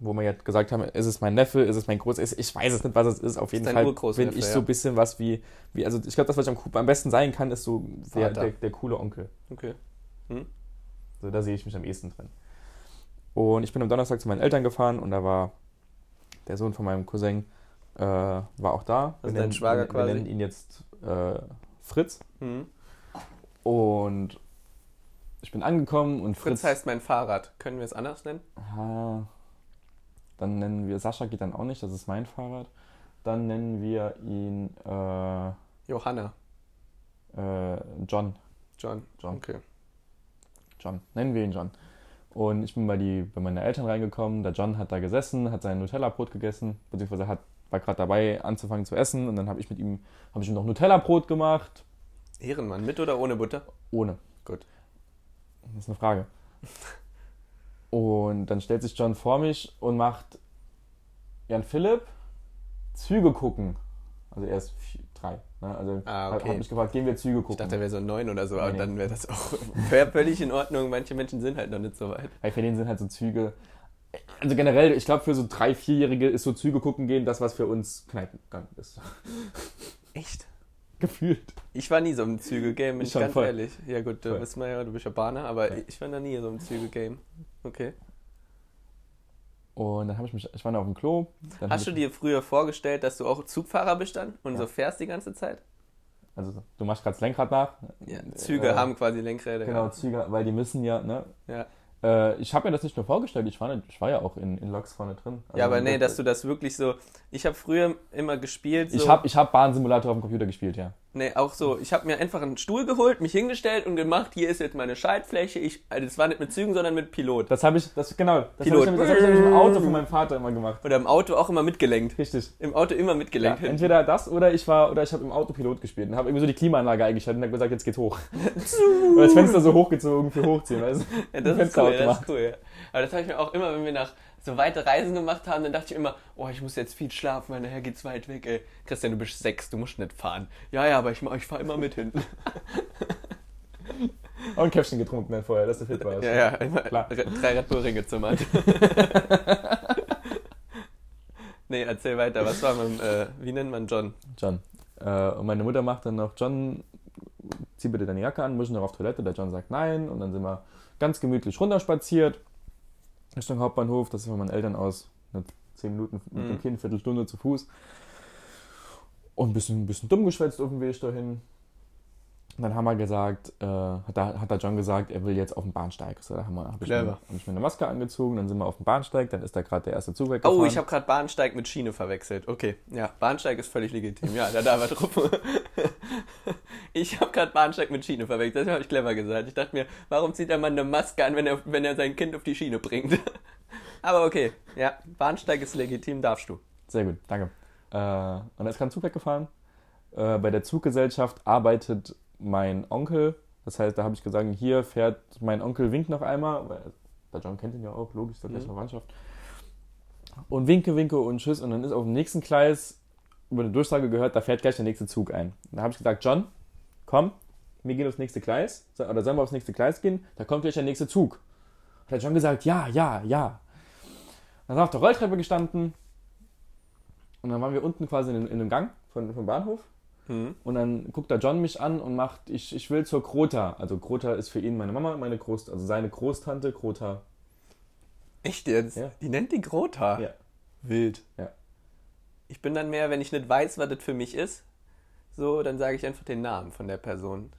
wo wir ja gesagt haben, ist es mein Neffe, ist es mein Groß, ist, ich weiß es nicht, was es ist, auf jeden dein Fall bin ich ja. so ein bisschen was wie, wie also ich glaube, das, was ich am, am besten sein kann, ist so der, der, der coole Onkel. Okay. So, da sehe ich mich am ehesten drin. Und ich bin am Donnerstag zu meinen Eltern gefahren und da war der Sohn von meinem Cousin, äh, war auch da. Also dein Schwager wir, wir quasi? nennen ihn jetzt äh, Fritz. Hm. Und ich bin angekommen und Fritz Fritz, heißt mein Fahrrad. Können wir es anders nennen? Ah, dann nennen wir, Sascha geht dann auch nicht, das ist mein Fahrrad. Dann nennen wir ihn äh, Johanna. äh, John. John. John. Okay. John, nennen wir ihn John. Und ich bin bei, die, bei meine Eltern reingekommen. Der John hat da gesessen, hat sein Nutella-Brot gegessen, beziehungsweise hat, war gerade dabei anzufangen zu essen. Und dann habe ich mit ihm, habe ich ihm noch Nutella-Brot gemacht. Ehrenmann, mit oder ohne Butter? Ohne. Gut. Das ist eine Frage. Und dann stellt sich John vor mich und macht Jan Philipp Züge gucken. Also er ist vier, drei. Ne? Also Ah, hab- okay. hab mich gefragt, gehen wir Züge gucken? Ich dachte, er wäre so neun oder so, aber Nee. dann wäre das auch (laughs) völlig in Ordnung. Manche Menschen sind halt noch nicht so weit. Weil für den sind halt so Züge. Also generell, ich glaube, für so drei, vierjährige ist so Züge gucken gehen das, was für uns Kneipengang ist. (laughs) Echt? Gefühlt. Ich war nie so im Züge-Game, bin Ich ganz voll. ehrlich. Ja gut, du Voll. bist mal ja, du bist ja Bahner, aber Ja. ich war da nie so im Züge-Game. Okay. Und dann habe ich mich, ich war da auf dem Klo. Hast du dir früher vorgestellt, dass du auch Zugfahrer bist dann und Ja. so fährst die ganze Zeit? Also du machst gerade das Lenkrad nach. Ja, Züge Äh, haben quasi Lenkräder. Genau, Züge, weil die müssen ja, ne? Ja. Äh, ich habe mir das nicht mehr vorgestellt. Ich war, nicht, ich war ja auch in, in Loks vorne drin. ja, aber Also, nee, dass du das wirklich so. Ich habe früher immer gespielt. So, Ich habe ich hab Bahnsimulator auf dem Computer gespielt, ja. Nee, auch so. Ich habe mir einfach einen Stuhl geholt, mich hingestellt und gemacht, hier ist jetzt meine Schaltfläche. Ich, also das war nicht mit Zügen, sondern mit Pilot. Das habe ich, das, genau, das habe ich, Pilot. nämlich- das hab ich nämlich im Auto von meinem Vater immer gemacht. Oder im Auto auch immer mitgelenkt. Richtig. Im Auto immer Ja, mitgelenkt. entweder das oder ich war oder ich habe im Auto Pilot gespielt und habe irgendwie so die Klimaanlage eingeschaltet und habe gesagt, jetzt geht's hoch. oder das Fenster so hochgezogen für hochziehen, weißt du? Ja, das ist Fenster cool, das aufgemacht. ist cool. Ja. Aber das habe ich mir auch immer, wenn wir nach so weite Reisen gemacht haben, dann dachte ich immer, oh, ich muss jetzt viel schlafen, weil nachher geht's weit weg, ey. Christian, du bist sechs, du musst nicht fahren. Ja, ja, aber ich, ich fahre immer mit hinten. Auch ein Käffchen getrunken dann vorher, dass du fit warst. Ja, ja, immer Klar. Re- drei Red Bull Ringe zum Mann. nee, erzähl weiter. Was war mit, äh, wie nennt man John? John. Äh, und meine Mutter macht dann noch, John, zieh bitte deine Jacke an, muss ich noch auf Toilette. Der John sagt nein. Und dann sind wir ganz gemütlich runterspaziert. Richtung Hauptbahnhof. Das ist von meinen Eltern aus. ne, Zehn Minuten mit Mhm. dem Kind, Viertelstunde zu Fuß. Und ein bisschen, ein bisschen dumm geschwätzt auf dem Weg dahin. Und dann haben wir gesagt, äh, hat, da, hat der John gesagt, er will jetzt auf den Bahnsteig. So, da haben wir, hab ich, mir, hab ich mir eine Maske angezogen, dann sind wir auf dem Bahnsteig, dann ist da gerade der erste Zug weggefahren. Oh, ich habe gerade Bahnsteig mit Schiene verwechselt. Okay, ja, Bahnsteig ist völlig legitim. Ja, da da war drauf. (laughs) Ich habe gerade Bahnsteig mit Schiene verwechselt. Das habe ich clever gesagt. Ich dachte mir, warum zieht der Mann eine Maske an, wenn er, wenn er sein Kind auf die Schiene bringt? (laughs) Aber okay, ja, Bahnsteig ist legitim, darfst du. Sehr gut, danke. Äh, und dann ist gerade ein Zug weggefahren. Äh, bei der Zuggesellschaft arbeitet mein Onkel. Das heißt, da habe ich gesagt, hier fährt mein Onkel, winkt noch einmal. Weil der John kennt ihn ja auch, logisch, der Mhm. Verwandtschaft. Und winke, winke und tschüss. Und dann ist auf dem nächsten Gleis über eine Durchsage gehört, da fährt gleich der nächste Zug ein. Und da habe ich gesagt, John, komm, wir gehen aufs nächste Gleis. Oder sollen wir aufs nächste Gleis gehen? Da kommt gleich der nächste Zug. Hat der John gesagt, ja, ja, ja. Dann sind wir auf der Rolltreppe gestanden. Und dann waren wir unten quasi in, in einem Gang von, vom Bahnhof. Hm. Und dann guckt der John mich an und macht, ich, ich will zur Grota. Also Grota ist für ihn meine Mama, meine Groß, also seine Großtante, Grota. Echt jetzt? Ja. Die nennt die Grota. Ja. Wild. Ja. Ich bin dann mehr, wenn ich nicht weiß, was das für mich ist, so, dann sage ich einfach den Namen von der Person.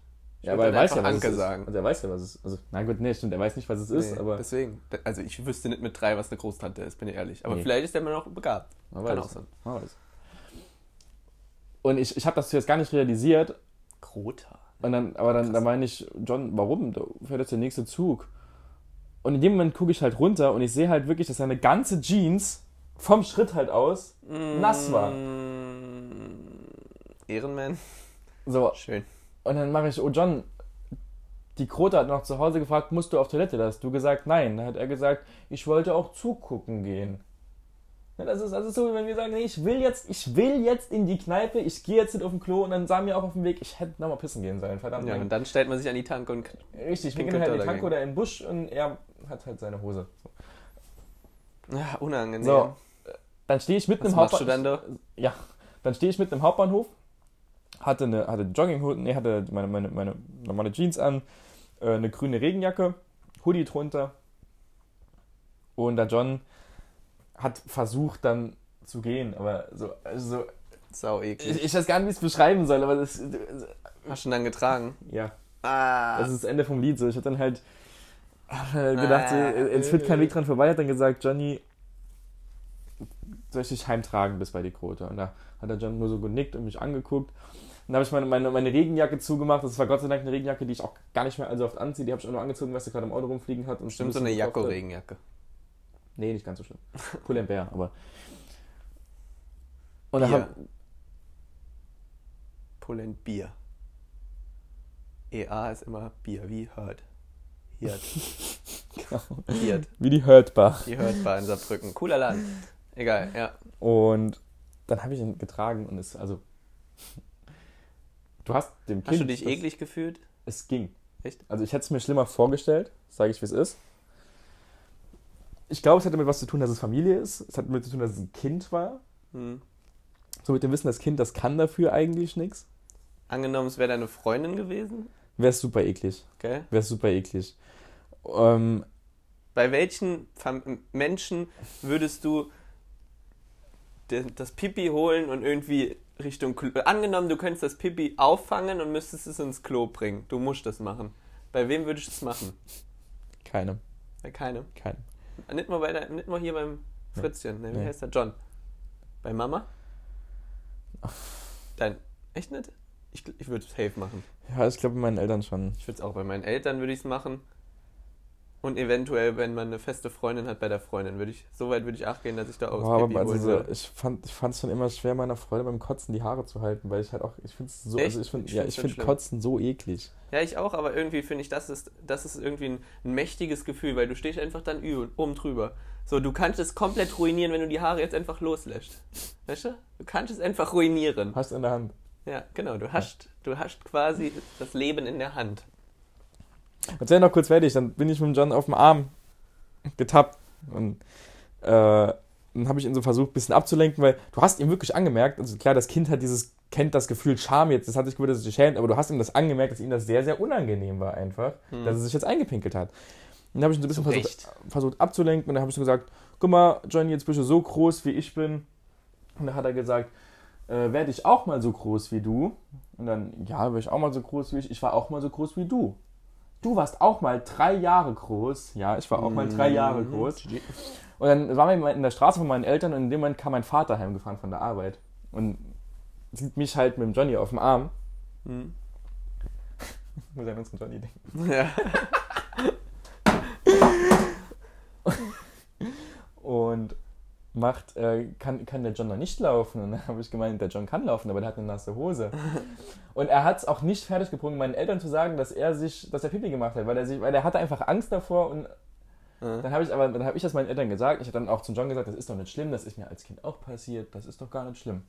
Ich Ja, aber er weiß ja, was Anke es ist. sagen. Also er weiß ja, was es ist. Also, na gut, nee, stimmt, er weiß nicht, was es ist, Nee, aber Deswegen. Also ich wüsste nicht mit drei, was eine Großtante ist, bin ich ehrlich. Aber Nee. vielleicht ist der immer noch begabt. man Kann weiß. auch sein. Man weiß. Und ich, ich habe das zuerst gar nicht realisiert. Grota. Und dann, aber dann, dann meine ich, John, warum? Da fährt jetzt der nächste Zug. Und in dem Moment gucke ich halt runter und ich sehe halt wirklich, dass seine ganze Jeans vom Schritt halt aus nass war. Mm, Ehrenmann. So, Schön. Und dann mache ich, oh John, die Krote hat noch zu Hause gefragt, musst du auf Toilette? Da hast du gesagt, nein. Dann hat er gesagt, ich wollte auch zugucken gehen. Ja, das, ist, das ist so, wie wenn wir sagen, nee, ich will jetzt, ich will jetzt in die Kneipe, ich gehe jetzt nicht auf den Klo und dann sagen wir auch auf dem Weg, ich hätte nochmal pissen gehen sollen, verdammt. Ja, und dann stellt man sich an die Tank und Richtig, wir gehen halt in die Tank oder in den Busch und er hat halt seine Hose. So. ah, unangenehm. So, dann stehe ich im machst Hauptbahnhof. du dann da? Ja, dann stehe ich mitten im Hauptbahnhof, hatte eine, hatte Jogginghose, nee, hatte meine, meine, meine normale Jeans an, äh, eine grüne Regenjacke, Hoodie drunter. Und der John hat versucht dann zu gehen, aber so, also, Sau eklig. ich, ich weiß gar nicht, wie ich es beschreiben soll, aber das, Hast du ihn dann getragen? ja, Ah. das ist das Ende vom Lied so. Ich hatte dann halt halt gedacht, so, Ah. es führt kein Weg dran vorbei, hat dann gesagt, Johnny, soll ich dich heimtragen bis bei die Quote? Und da hat der John nur so genickt und mich angeguckt. Und da habe ich meine, meine, meine Regenjacke zugemacht. Das war Gott sei Dank eine Regenjacke, die ich auch gar nicht mehr allzu oft anziehe. Die habe ich auch nur angezogen, weil sie gerade im Auto rumfliegen hat. Und Stimmt, so ein eine. Jacko-Regenjacke. Nee, nicht ganz so schlimm. (laughs) Pull&Bear, aber... Und da Bier. haben, Pull and Bier. EA ist immer Bier, wie Hört. Hirt. (laughs) Hirt. wie die Hurtbar. Die Hörtbar in Saarbrücken. Cooler Laden. Egal, ja. Und dann habe ich ihn getragen und es, also, du hast dem Kind. Hast du dich eklig gefühlt? Es ging. Echt? Also ich hätte es mir schlimmer vorgestellt, sage ich wie es ist. Ich glaube, es hat damit was zu tun, dass es Familie ist. Es hat damit zu tun, dass es ein Kind war. Hm. So mit dem Wissen, das Kind, das kann dafür eigentlich nichts. Angenommen, es wäre deine Freundin gewesen, Wäre super eklig. gell? Wäre super eklig. Ähm, Bei welchen Menschen würdest du das Pipi holen und irgendwie Richtung Klo... Angenommen, du könntest das Pipi auffangen und müsstest es ins Klo bringen. Du musst das machen. Bei wem würdest du es machen? keine. Bei keinem. Keine. Nicht mal, bei der, nicht mal hier beim Fritzchen. Ne, wie Nee. heißt der? John. Bei Mama? (laughs) Dein... Echt nicht? Ich, ich würde es safe machen. Ja, ich glaube, meinen Eltern schon. Ich würde es auch bei meinen Eltern würde ich es machen. Und eventuell, wenn man eine feste Freundin hat, bei der Freundin würde ich, so weit würde ich acht gehen, dass ich da auch Pipi aber also, würde. ich fand ich es schon immer schwer, meiner Freude beim Kotzen die Haare zu halten, weil ich halt auch, ich finde es so, Echt? also ich finde Ich ja, ich finde. Kotzen so eklig. Ja, ich auch, aber irgendwie finde ich, das ist, das ist irgendwie ein, ein mächtiges Gefühl, weil du stehst einfach dann oben drüber. So, du kannst es komplett ruinieren, wenn du die Haare jetzt einfach loslässt. Weißt du? Du kannst es einfach ruinieren. Hast in der Hand. Ja, genau, du hast, du hast quasi das Leben in der Hand. Erzähl noch kurz fertig, dann bin ich mit dem John auf dem Arm getappt und äh, dann habe ich ihn so versucht, ein bisschen abzulenken, weil du hast ihm wirklich angemerkt, also klar, das Kind hat dieses, kennt das Gefühl Scham jetzt, das hat sich gewöhnt, dass es sich schämt, aber du hast ihm das angemerkt, dass ihm das sehr, sehr unangenehm war einfach, dass er sich jetzt eingepinkelt hat. Und dann habe ich ihn so ein bisschen Zu versucht, versucht abzulenken und dann habe ich so gesagt, guck mal, Johnny, jetzt bist du so groß, wie ich bin. Und dann hat er gesagt, äh, werde ich auch mal so groß wie du? Und dann, ja, werde ich auch mal so groß wie ich. Ich war auch mal so groß wie du. Du warst auch mal drei Jahre groß. Ja, ich war auch mal drei Jahre groß. Und dann waren wir in der Straße von meinen Eltern und in dem Moment kam mein Vater heimgefahren von der Arbeit. Und sieht mich halt mit dem Johnny auf dem Arm. Mhm. (laughs) Ich muss an unseren Johnny denken. Ja. (laughs) Und macht, äh, kann, kann der John noch nicht laufen? Und dann (laughs) habe ich gemeint, der John kann laufen, aber der hat eine nasse Hose. (laughs) Und er hat es auch nicht fertig gebrungen, meinen Eltern zu sagen, dass er sich, dass er Pipi gemacht hat, weil er sich, weil er hatte einfach Angst davor und Ja. dann habe ich aber, dann habe ich das meinen Eltern gesagt. Ich habe dann auch zum John gesagt, das ist doch nicht schlimm, das ist mir als Kind auch passiert, das ist doch gar nicht schlimm.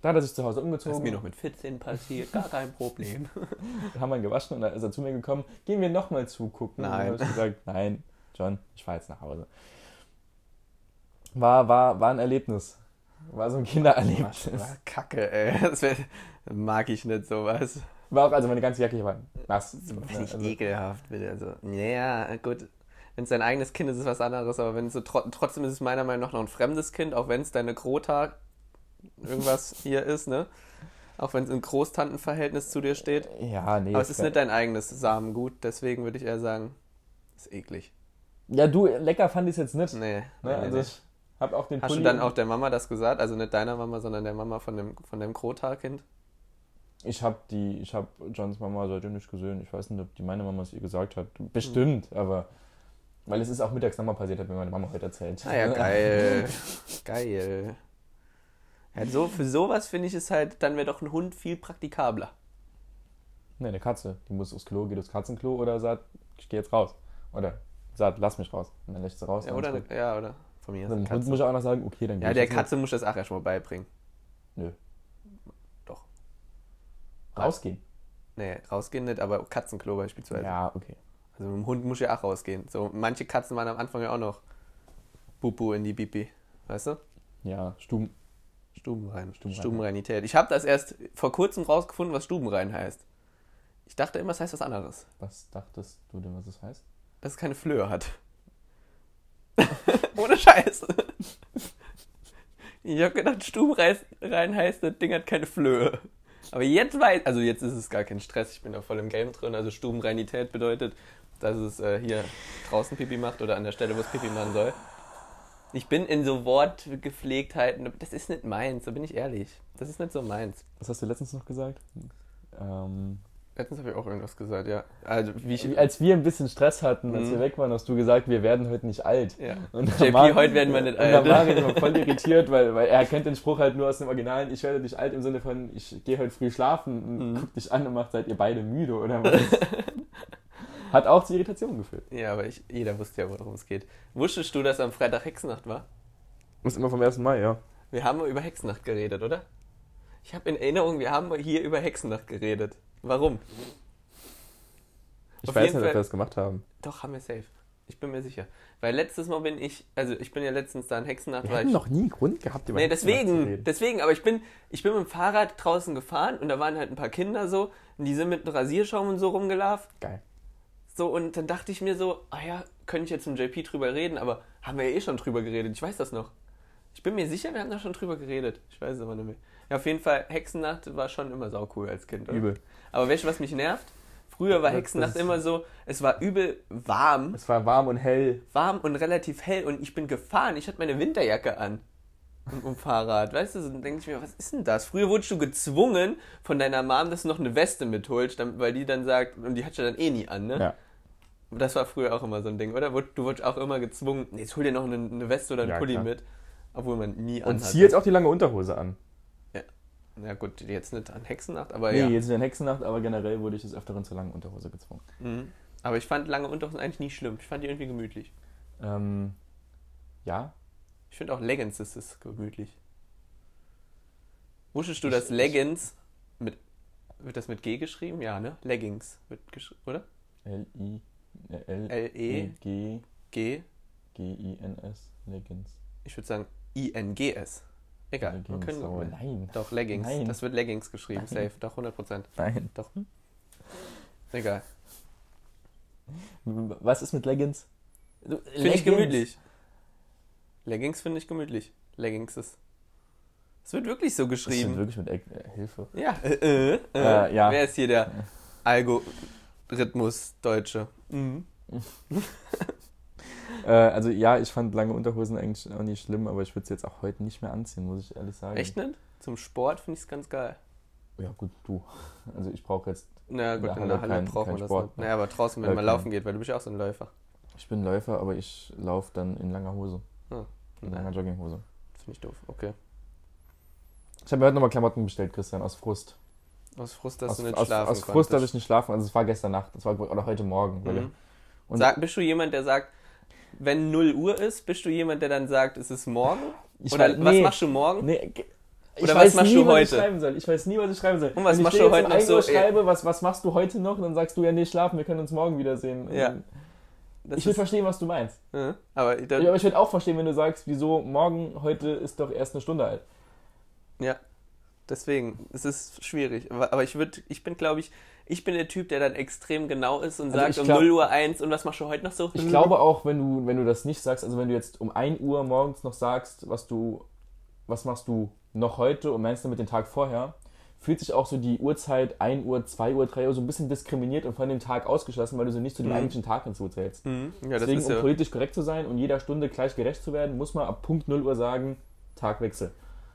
Da hat er sich zu Hause Das umgezogen, ist mir noch mit 14 passiert, gar kein Problem. (laughs) haben wir ihn gewaschen und dann ist er zu mir gekommen, gehen wir nochmal zugucken. Und Nein. dann habe ich gesagt, nein, John, ich fahre jetzt nach Hause. War, war, war ein Erlebnis. War so ein Kindererlebnis. War Kacke, ey. (laughs) Das wär, mag ich nicht sowas. War auch, also meine ganze Jacke hier war nass. Finde ich Also, ekelhaft, bitte. Also, ja, gut. Wenn es dein eigenes Kind ist, ist es was anderes, aber wenn es so tro trotzdem ist es meiner Meinung nach noch ein fremdes Kind, auch wenn es deine Krota irgendwas (laughs) hier ist, ne? Auch wenn es im Großtantenverhältnis zu dir steht. ja, nee. Aber es ist nicht dein eigenes Samengut, deswegen würde ich eher sagen, ist eklig. Ja, du, lecker fand ich es jetzt nicht. Nee. Ne? nee, Also nee. ich habe auch den Hast du Pulli- dann auch der Mama das gesagt? Also nicht deiner Mama, sondern der Mama von dem, von dem Krota-Kind? Ich habe die, ich habe Johns Mama seitdem nicht gesehen. Ich weiß nicht, ob die meine Mama es ihr gesagt hat. Bestimmt, aber weil es ist auch mittags nochmal passiert, hat mir meine Mama heute erzählt. Ah ja, (laughs) geil. geil. Ja, so, für sowas finde ich es halt, dann wäre doch ein Hund viel praktikabler. Ne, eine Katze. Die muss aufs Klo, geht aufs Katzenklo oder sagt, ich gehe jetzt raus. Oder sagt, lass mich raus. Und dann lässt sie raus. Ja, oder, ja, oder von mir Dann Katze. muss ich auch noch sagen, okay, dann geh Ja, ich der Katze muss das auch erstmal beibringen. Nö. Doch. Rausgehen. Nee, rausgehen nicht, aber Katzenklo beispielsweise. Ja, okay. Also mit dem Hund muss ja auch rausgehen. So, manche Katzen waren am Anfang ja auch noch Bubu in die Bipi. Weißt du? Ja, Stuben. Stubenrein. Stubenrein. Stubenreinität. Ich habe das erst vor kurzem rausgefunden, was Stubenrein heißt. Ich dachte immer, es heißt was anderes. Was dachtest du denn, was das heißt? Dass es keine Flöhe hat. (laughs) Ohne Scheiß. Ich habe gedacht, Stubenrein heißt, das Ding hat keine Flöhe. Aber jetzt weiß, also jetzt ist es gar kein Stress, ich bin da voll im Game drin. Also Stubenreinität bedeutet, dass es äh, hier draußen Pipi macht oder an der Stelle, wo es Pipi machen soll. Ich bin in so Wortgepflegtheiten, das ist nicht meins, da bin ich ehrlich. Das ist nicht so meins. Was hast du letztens noch gesagt? Ähm, Letztens habe ich auch irgendwas gesagt, ja. Also wie ich. als wir ein bisschen Stress hatten, als Mhm. wir weg waren, hast du gesagt, wir werden heute nicht alt. Ja. Und JP, Mar- heute werden wir nicht Und da alt. war ich immer voll irritiert, weil, weil er kennt den Spruch halt nur aus dem Originalen, ich werde nicht alt im Sinne von, ich gehe heute früh schlafen und Mhm. guck dich an und macht, seid ihr beide müde oder was? (laughs) Hat auch zu Irritationen geführt. Ja, aber ich, jeder wusste ja, worum es geht. Wusstest du, dass am Freitag Hexennacht war? Das ist immer vom 1. Mai, ja. Wir haben über Hexennacht geredet, oder? Ich habe in Erinnerung, wir haben hier über Hexennacht geredet. Warum? Ich Auf weiß nicht, ob Fall- wir das gemacht haben. Doch, haben wir safe. Ich bin mir sicher. Weil letztes Mal bin ich, also ich bin ja letztens da in Hexennacht, Wir ich. noch nie einen Grund gehabt, über Nee, deswegen, deswegen, aber ich bin, ich bin mit dem Fahrrad draußen gefahren und da waren halt ein paar Kinder so und die sind mit einem Rasierschaum und so rumgelaufen. Geil. So, und dann dachte ich mir so, ah ja, könnte ich jetzt mit JP drüber reden, aber haben wir ja eh schon drüber geredet, ich weiß das noch. Ich bin mir sicher, wir haben da schon drüber geredet. Ich weiß es aber nicht mehr. Ja, auf jeden Fall, Hexennacht war schon immer saucool als Kind. Oder? Übel. Aber weißt du, was mich nervt? Früher war Hexennacht immer so, es war übel warm, Es war warm und hell. warm und relativ hell und ich bin gefahren, ich hatte meine Winterjacke an. Und um Fahrrad, weißt du, so, dann denke ich mir, was ist denn das? Früher wurdest du gezwungen von deiner Mom, dass du noch eine Weste mitholst, weil die dann sagt, und die hat ja dann eh nie an, ne? Ja. Das war früher auch immer so ein Ding, oder? Du wurdest auch immer gezwungen, jetzt hol dir noch eine, Weste oder einen Ja, Pulli klar. mit. Obwohl man nie Und anhat. zieh jetzt auch die lange Unterhose an. Ja gut, jetzt nicht an Hexennacht, aber Nee, ja. jetzt in der Hexennacht, aber generell wurde ich des Öfteren zur langen Unterhose gezwungen. Mhm. Aber ich fand lange Unterhosen eigentlich nie schlimm. Ich fand die irgendwie gemütlich. Ähm, ja. Ich finde auch Leggings ist es gemütlich. Wusstest du, dass Leggings mit wird das mit G geschrieben? Ja, ne? Leggings wird geschrieben, oder? L-I, äh, L-E, G, G, G-I-N-S, Leggings. ich würde sagen I-N-G-S. Egal. wir Leggings, können- aber nein. Doch, Leggings. Nein. Das wird Leggings geschrieben, Nein. safe. Doch, 100%. Nein. Doch. Egal. Was ist mit Leggings? Finde ich gemütlich. Leggings finde ich gemütlich. Leggings ist. Es wird wirklich so Das stimmt geschrieben. wirklich mit äh, Hilfe. Ja, äh, äh, äh. Äh, ja. Wer ist hier der Algorithmus-Deutsche? Mhm. (laughs) Äh, also ja, ich fand lange Unterhosen eigentlich auch nicht schlimm, aber ich würde sie jetzt auch heute nicht mehr anziehen, muss ich ehrlich sagen. Echt nicht? Zum Sport finde ich es ganz geil. Ja gut, du. Also ich brauche jetzt, Na gut, in Halle der Halle kein- brauchen kein wir das Sport, nicht. ne? Naja, aber draußen, wenn Äh, man laufen geht, weil du bist ja auch so ein Läufer. ich bin Läufer, aber ich laufe dann in langer Hose. Ah, In langer Jogginghose. Finde ich doof. Okay. Ich habe mir heute nochmal Klamotten bestellt, Christian, aus Frust. Aus Frust, dass aus, du nicht aus, schlafen aus Frust, dass ich nicht schlafen Also es war gestern Nacht, das war oder heute Morgen. Mhm. Und Sag, bist du jemand, der sagt, wenn 0 Uhr ist, bist du jemand, der dann sagt, es ist morgen? ich Oder weiß- was nee, machst du morgen? Nee, ge- ich Oder was weiß machst nie, du was heute? ich schreiben soll. Ich weiß nie, was ich schreiben soll. Und was Wenn machst ich du heute noch 1 Uhr so? schreibe, was, was machst du heute noch? Und dann sagst du ja, nee, schlafen, wir können uns morgen wiedersehen. Ja. Das ich will ist, verstehen, was du meinst. ja, aber Ja, dann, aber ich würde auch verstehen, wenn du sagst, wieso morgen, heute ist doch erst eine Stunde alt. ja, deswegen, es ist schwierig. Aber, aber ich würde, ich bin, glaube ich, ich bin der Typ, der dann extrem genau ist und Also sagt um glaub- 0 Uhr 1 und was machst du heute noch so? Ich glaube auch, wenn du, wenn du das nicht sagst, also wenn du jetzt um 1 Uhr morgens noch sagst, was du, was machst du noch heute und meinst damit den Tag vorher, fühlt sich auch so die Uhrzeit 1 Uhr, 2 Uhr, 3 Uhr so ein bisschen diskriminiert und von dem Tag ausgeschlossen, weil du so nicht zu dem Mhm. eigentlichen Tag hinzuzählst. Mhm. Ja, Deswegen, ist um ja. politisch korrekt zu sein und jeder Stunde gleich gerecht zu werden, muss man ab Punkt 0 Uhr sagen, Tagwechsel.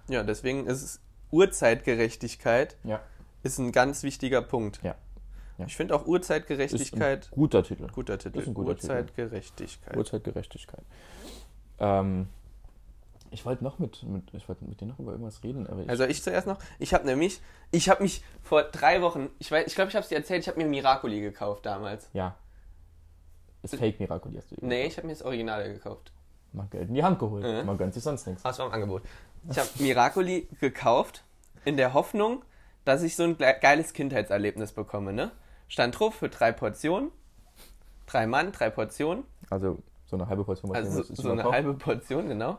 Ja, deswegen ist es Uhrzeitgerechtigkeit Ja. Ist ein ganz wichtiger Punkt. Ja. Ja. Ich finde auch Ist Uhrzeitgerechtigkeit ein guter Titel. guter Titel. ist ein guter. Uhrzeitgerechtigkeit. Uhrzeitgerechtigkeit. Ähm, ich wollte noch mit, mit, ich wollte mit dir noch über irgendwas reden, aber ich, Also ich zuerst noch. Ich habe nämlich, ich habe mich vor drei Wochen, ich weiß, ich glaube, ich habe es dir erzählt, ich habe mir Miracoli gekauft damals. ja. Ist Fake Miracoli hast du dir Nee, ich habe mir das Originale gekauft. mal Geld in die Hand geholt. Mhm. Man gönnt sich sonst nichts. Das war im Angebot. Ich habe Miracoli gekauft in der Hoffnung, dass ich so ein geiles Kindheitserlebnis bekomme, ne? Stand drauf für drei Portionen. Drei Mann, drei Portionen. Also so eine halbe Portion. Also so, so eine halbe Portion, genau.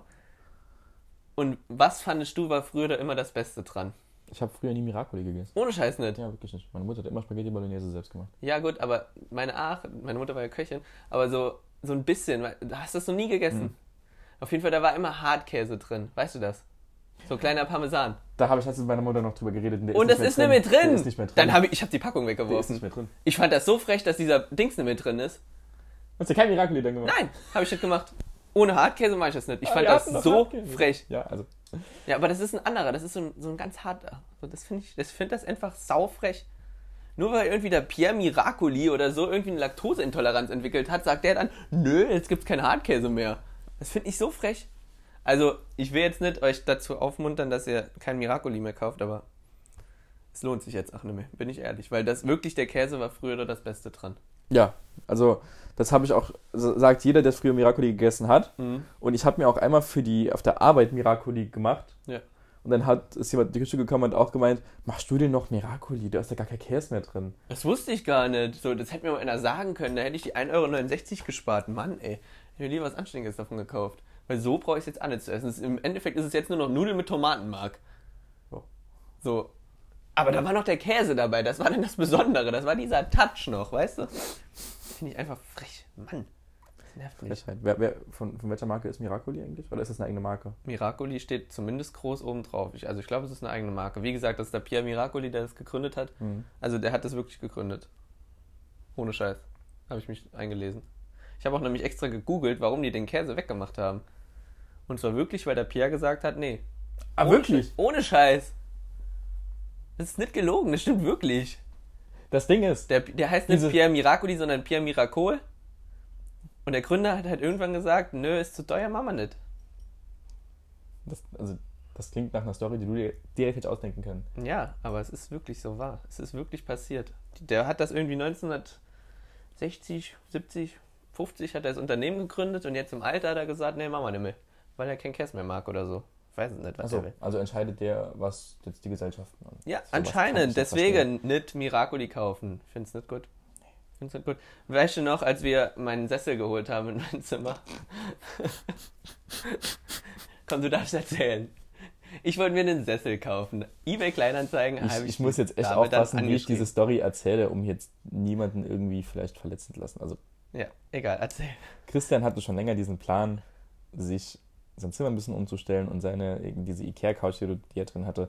Und was fandest du, war früher da immer das Beste dran? Ich habe früher nie Miracoli gegessen. Ohne Scheiß nicht. Ja, wirklich nicht. Meine Mutter hat immer Spaghetti Bolognese selbst gemacht. Ja gut, aber meine Ach, meine Mutter war ja Köchin, aber so, so ein bisschen, weil- du hast das noch nie gegessen. Mhm. Auf jeden Fall, da war immer Hartkäse drin, weißt du das? So kleiner Parmesan. Da habe ich letztens mit meiner Mutter noch drüber geredet. der Und das mehr ist nicht mehr drin. Der ist nicht mehr drin. Dann habe ich, ich habe die Packung der ist weggeworfen. nicht mehr drin. Ich fand das so frech, dass dieser Dings nicht mehr drin ist. Hast du kein Miracoli dann gemacht? Nein, habe ich nicht gemacht. Ohne Hartkäse mache ich das nicht. Ich Ah, fand das so Hartkäse. frech. Ja, also. Ja, aber das ist ein anderer, das ist so ein, so ein ganz harter. Das finde ich, das finde das einfach saufrech. Nur weil irgendwie der Pierre Miracoli oder so irgendwie eine Laktoseintoleranz entwickelt hat, sagt der dann, nö, jetzt gibt's keinen Hartkäse mehr. Das finde ich so frech. Also, ich will jetzt nicht euch dazu aufmuntern, dass ihr kein Miracoli mehr kauft, aber es lohnt sich jetzt auch nicht mehr, bin ich ehrlich, weil das wirklich der Käse war früher das Beste dran. Ja, also das habe ich auch, sagt jeder, der früher Miracoli gegessen hat. Mhm. Und ich habe mir auch einmal für die, auf der Arbeit Miracoli gemacht. Ja. Und dann hat, ist jemand in die Küche gekommen und auch gemeint, machst du denn noch Miracoli? Da ist ja gar kein Käse mehr drin. Das wusste ich gar nicht. So, das hätte mir mal einer sagen können. Da hätte ich die 1,69 Euro gespart. Mann, ey. Ich hätte mir lieber was Anständiges davon gekauft. Weil so brauche ich es jetzt nicht zu essen. Es ist, Im Endeffekt ist es jetzt nur noch Nudeln mit Tomatenmark. So. So. Aber da war noch der Käse dabei. Das war dann das Besondere. Das war dieser Touch noch, weißt du? Finde ich einfach frech. Mann. Das nervt mich. Wer, wer, von, von welcher Marke ist Miracoli eigentlich? Oder ist das eine eigene Marke? Miracoli steht zumindest groß oben drauf. Ich, also ich glaube, es ist eine eigene Marke. Wie gesagt, das ist der Pierre Miracoli, der das gegründet hat. Mhm. Also der hat das wirklich gegründet. Ohne Scheiß. Habe ich mich eingelesen. Ich habe auch nämlich extra gegoogelt, warum die den Käse weggemacht haben. Und zwar wirklich, weil der Pierre gesagt hat, nee. Ah, ohne wirklich? Sch- Ohne Scheiß. Das ist nicht gelogen, das stimmt wirklich. Das Ding ist, Der, der heißt nicht Pierre Miracoli, sondern Pierre Miracol. Und der Gründer hat halt irgendwann gesagt, nö, ist zu teuer, machen wir nicht. das, also, das klingt nach einer Story, die du dir direkt hättest ausdenken können. Ja, aber es ist wirklich so wahr. Es ist wirklich passiert. Der hat das irgendwie 1960, 70, 50 hat er das Unternehmen gegründet und jetzt im Alter hat er gesagt, nee, machen wir nicht mehr. Weil er kein Cash mehr mag oder so. Ich weiß es nicht, was Achso, er will. also entscheidet der, was jetzt die Gesellschaften an. Ja, kann anscheinend. ich. Deswegen nicht Miracoli kaufen. Ich find's nicht gut. Ich find's nicht gut. Weißt du noch, als wir meinen Sessel geholt haben in mein Zimmer? (laughs) Komm, du darfst erzählen. Ich wollte mir einen Sessel kaufen. eBay Kleinanzeigen Ich, habe ich muss jetzt echt aufpassen, wie ich diese Story erzähle, um jetzt niemanden irgendwie vielleicht verletzen zu lassen. Also Ja, egal, erzähl. Christian hatte schon länger diesen Plan, sich sein Zimmer ein bisschen umzustellen und seine diese Ikea-Couch, die, er drin hatte,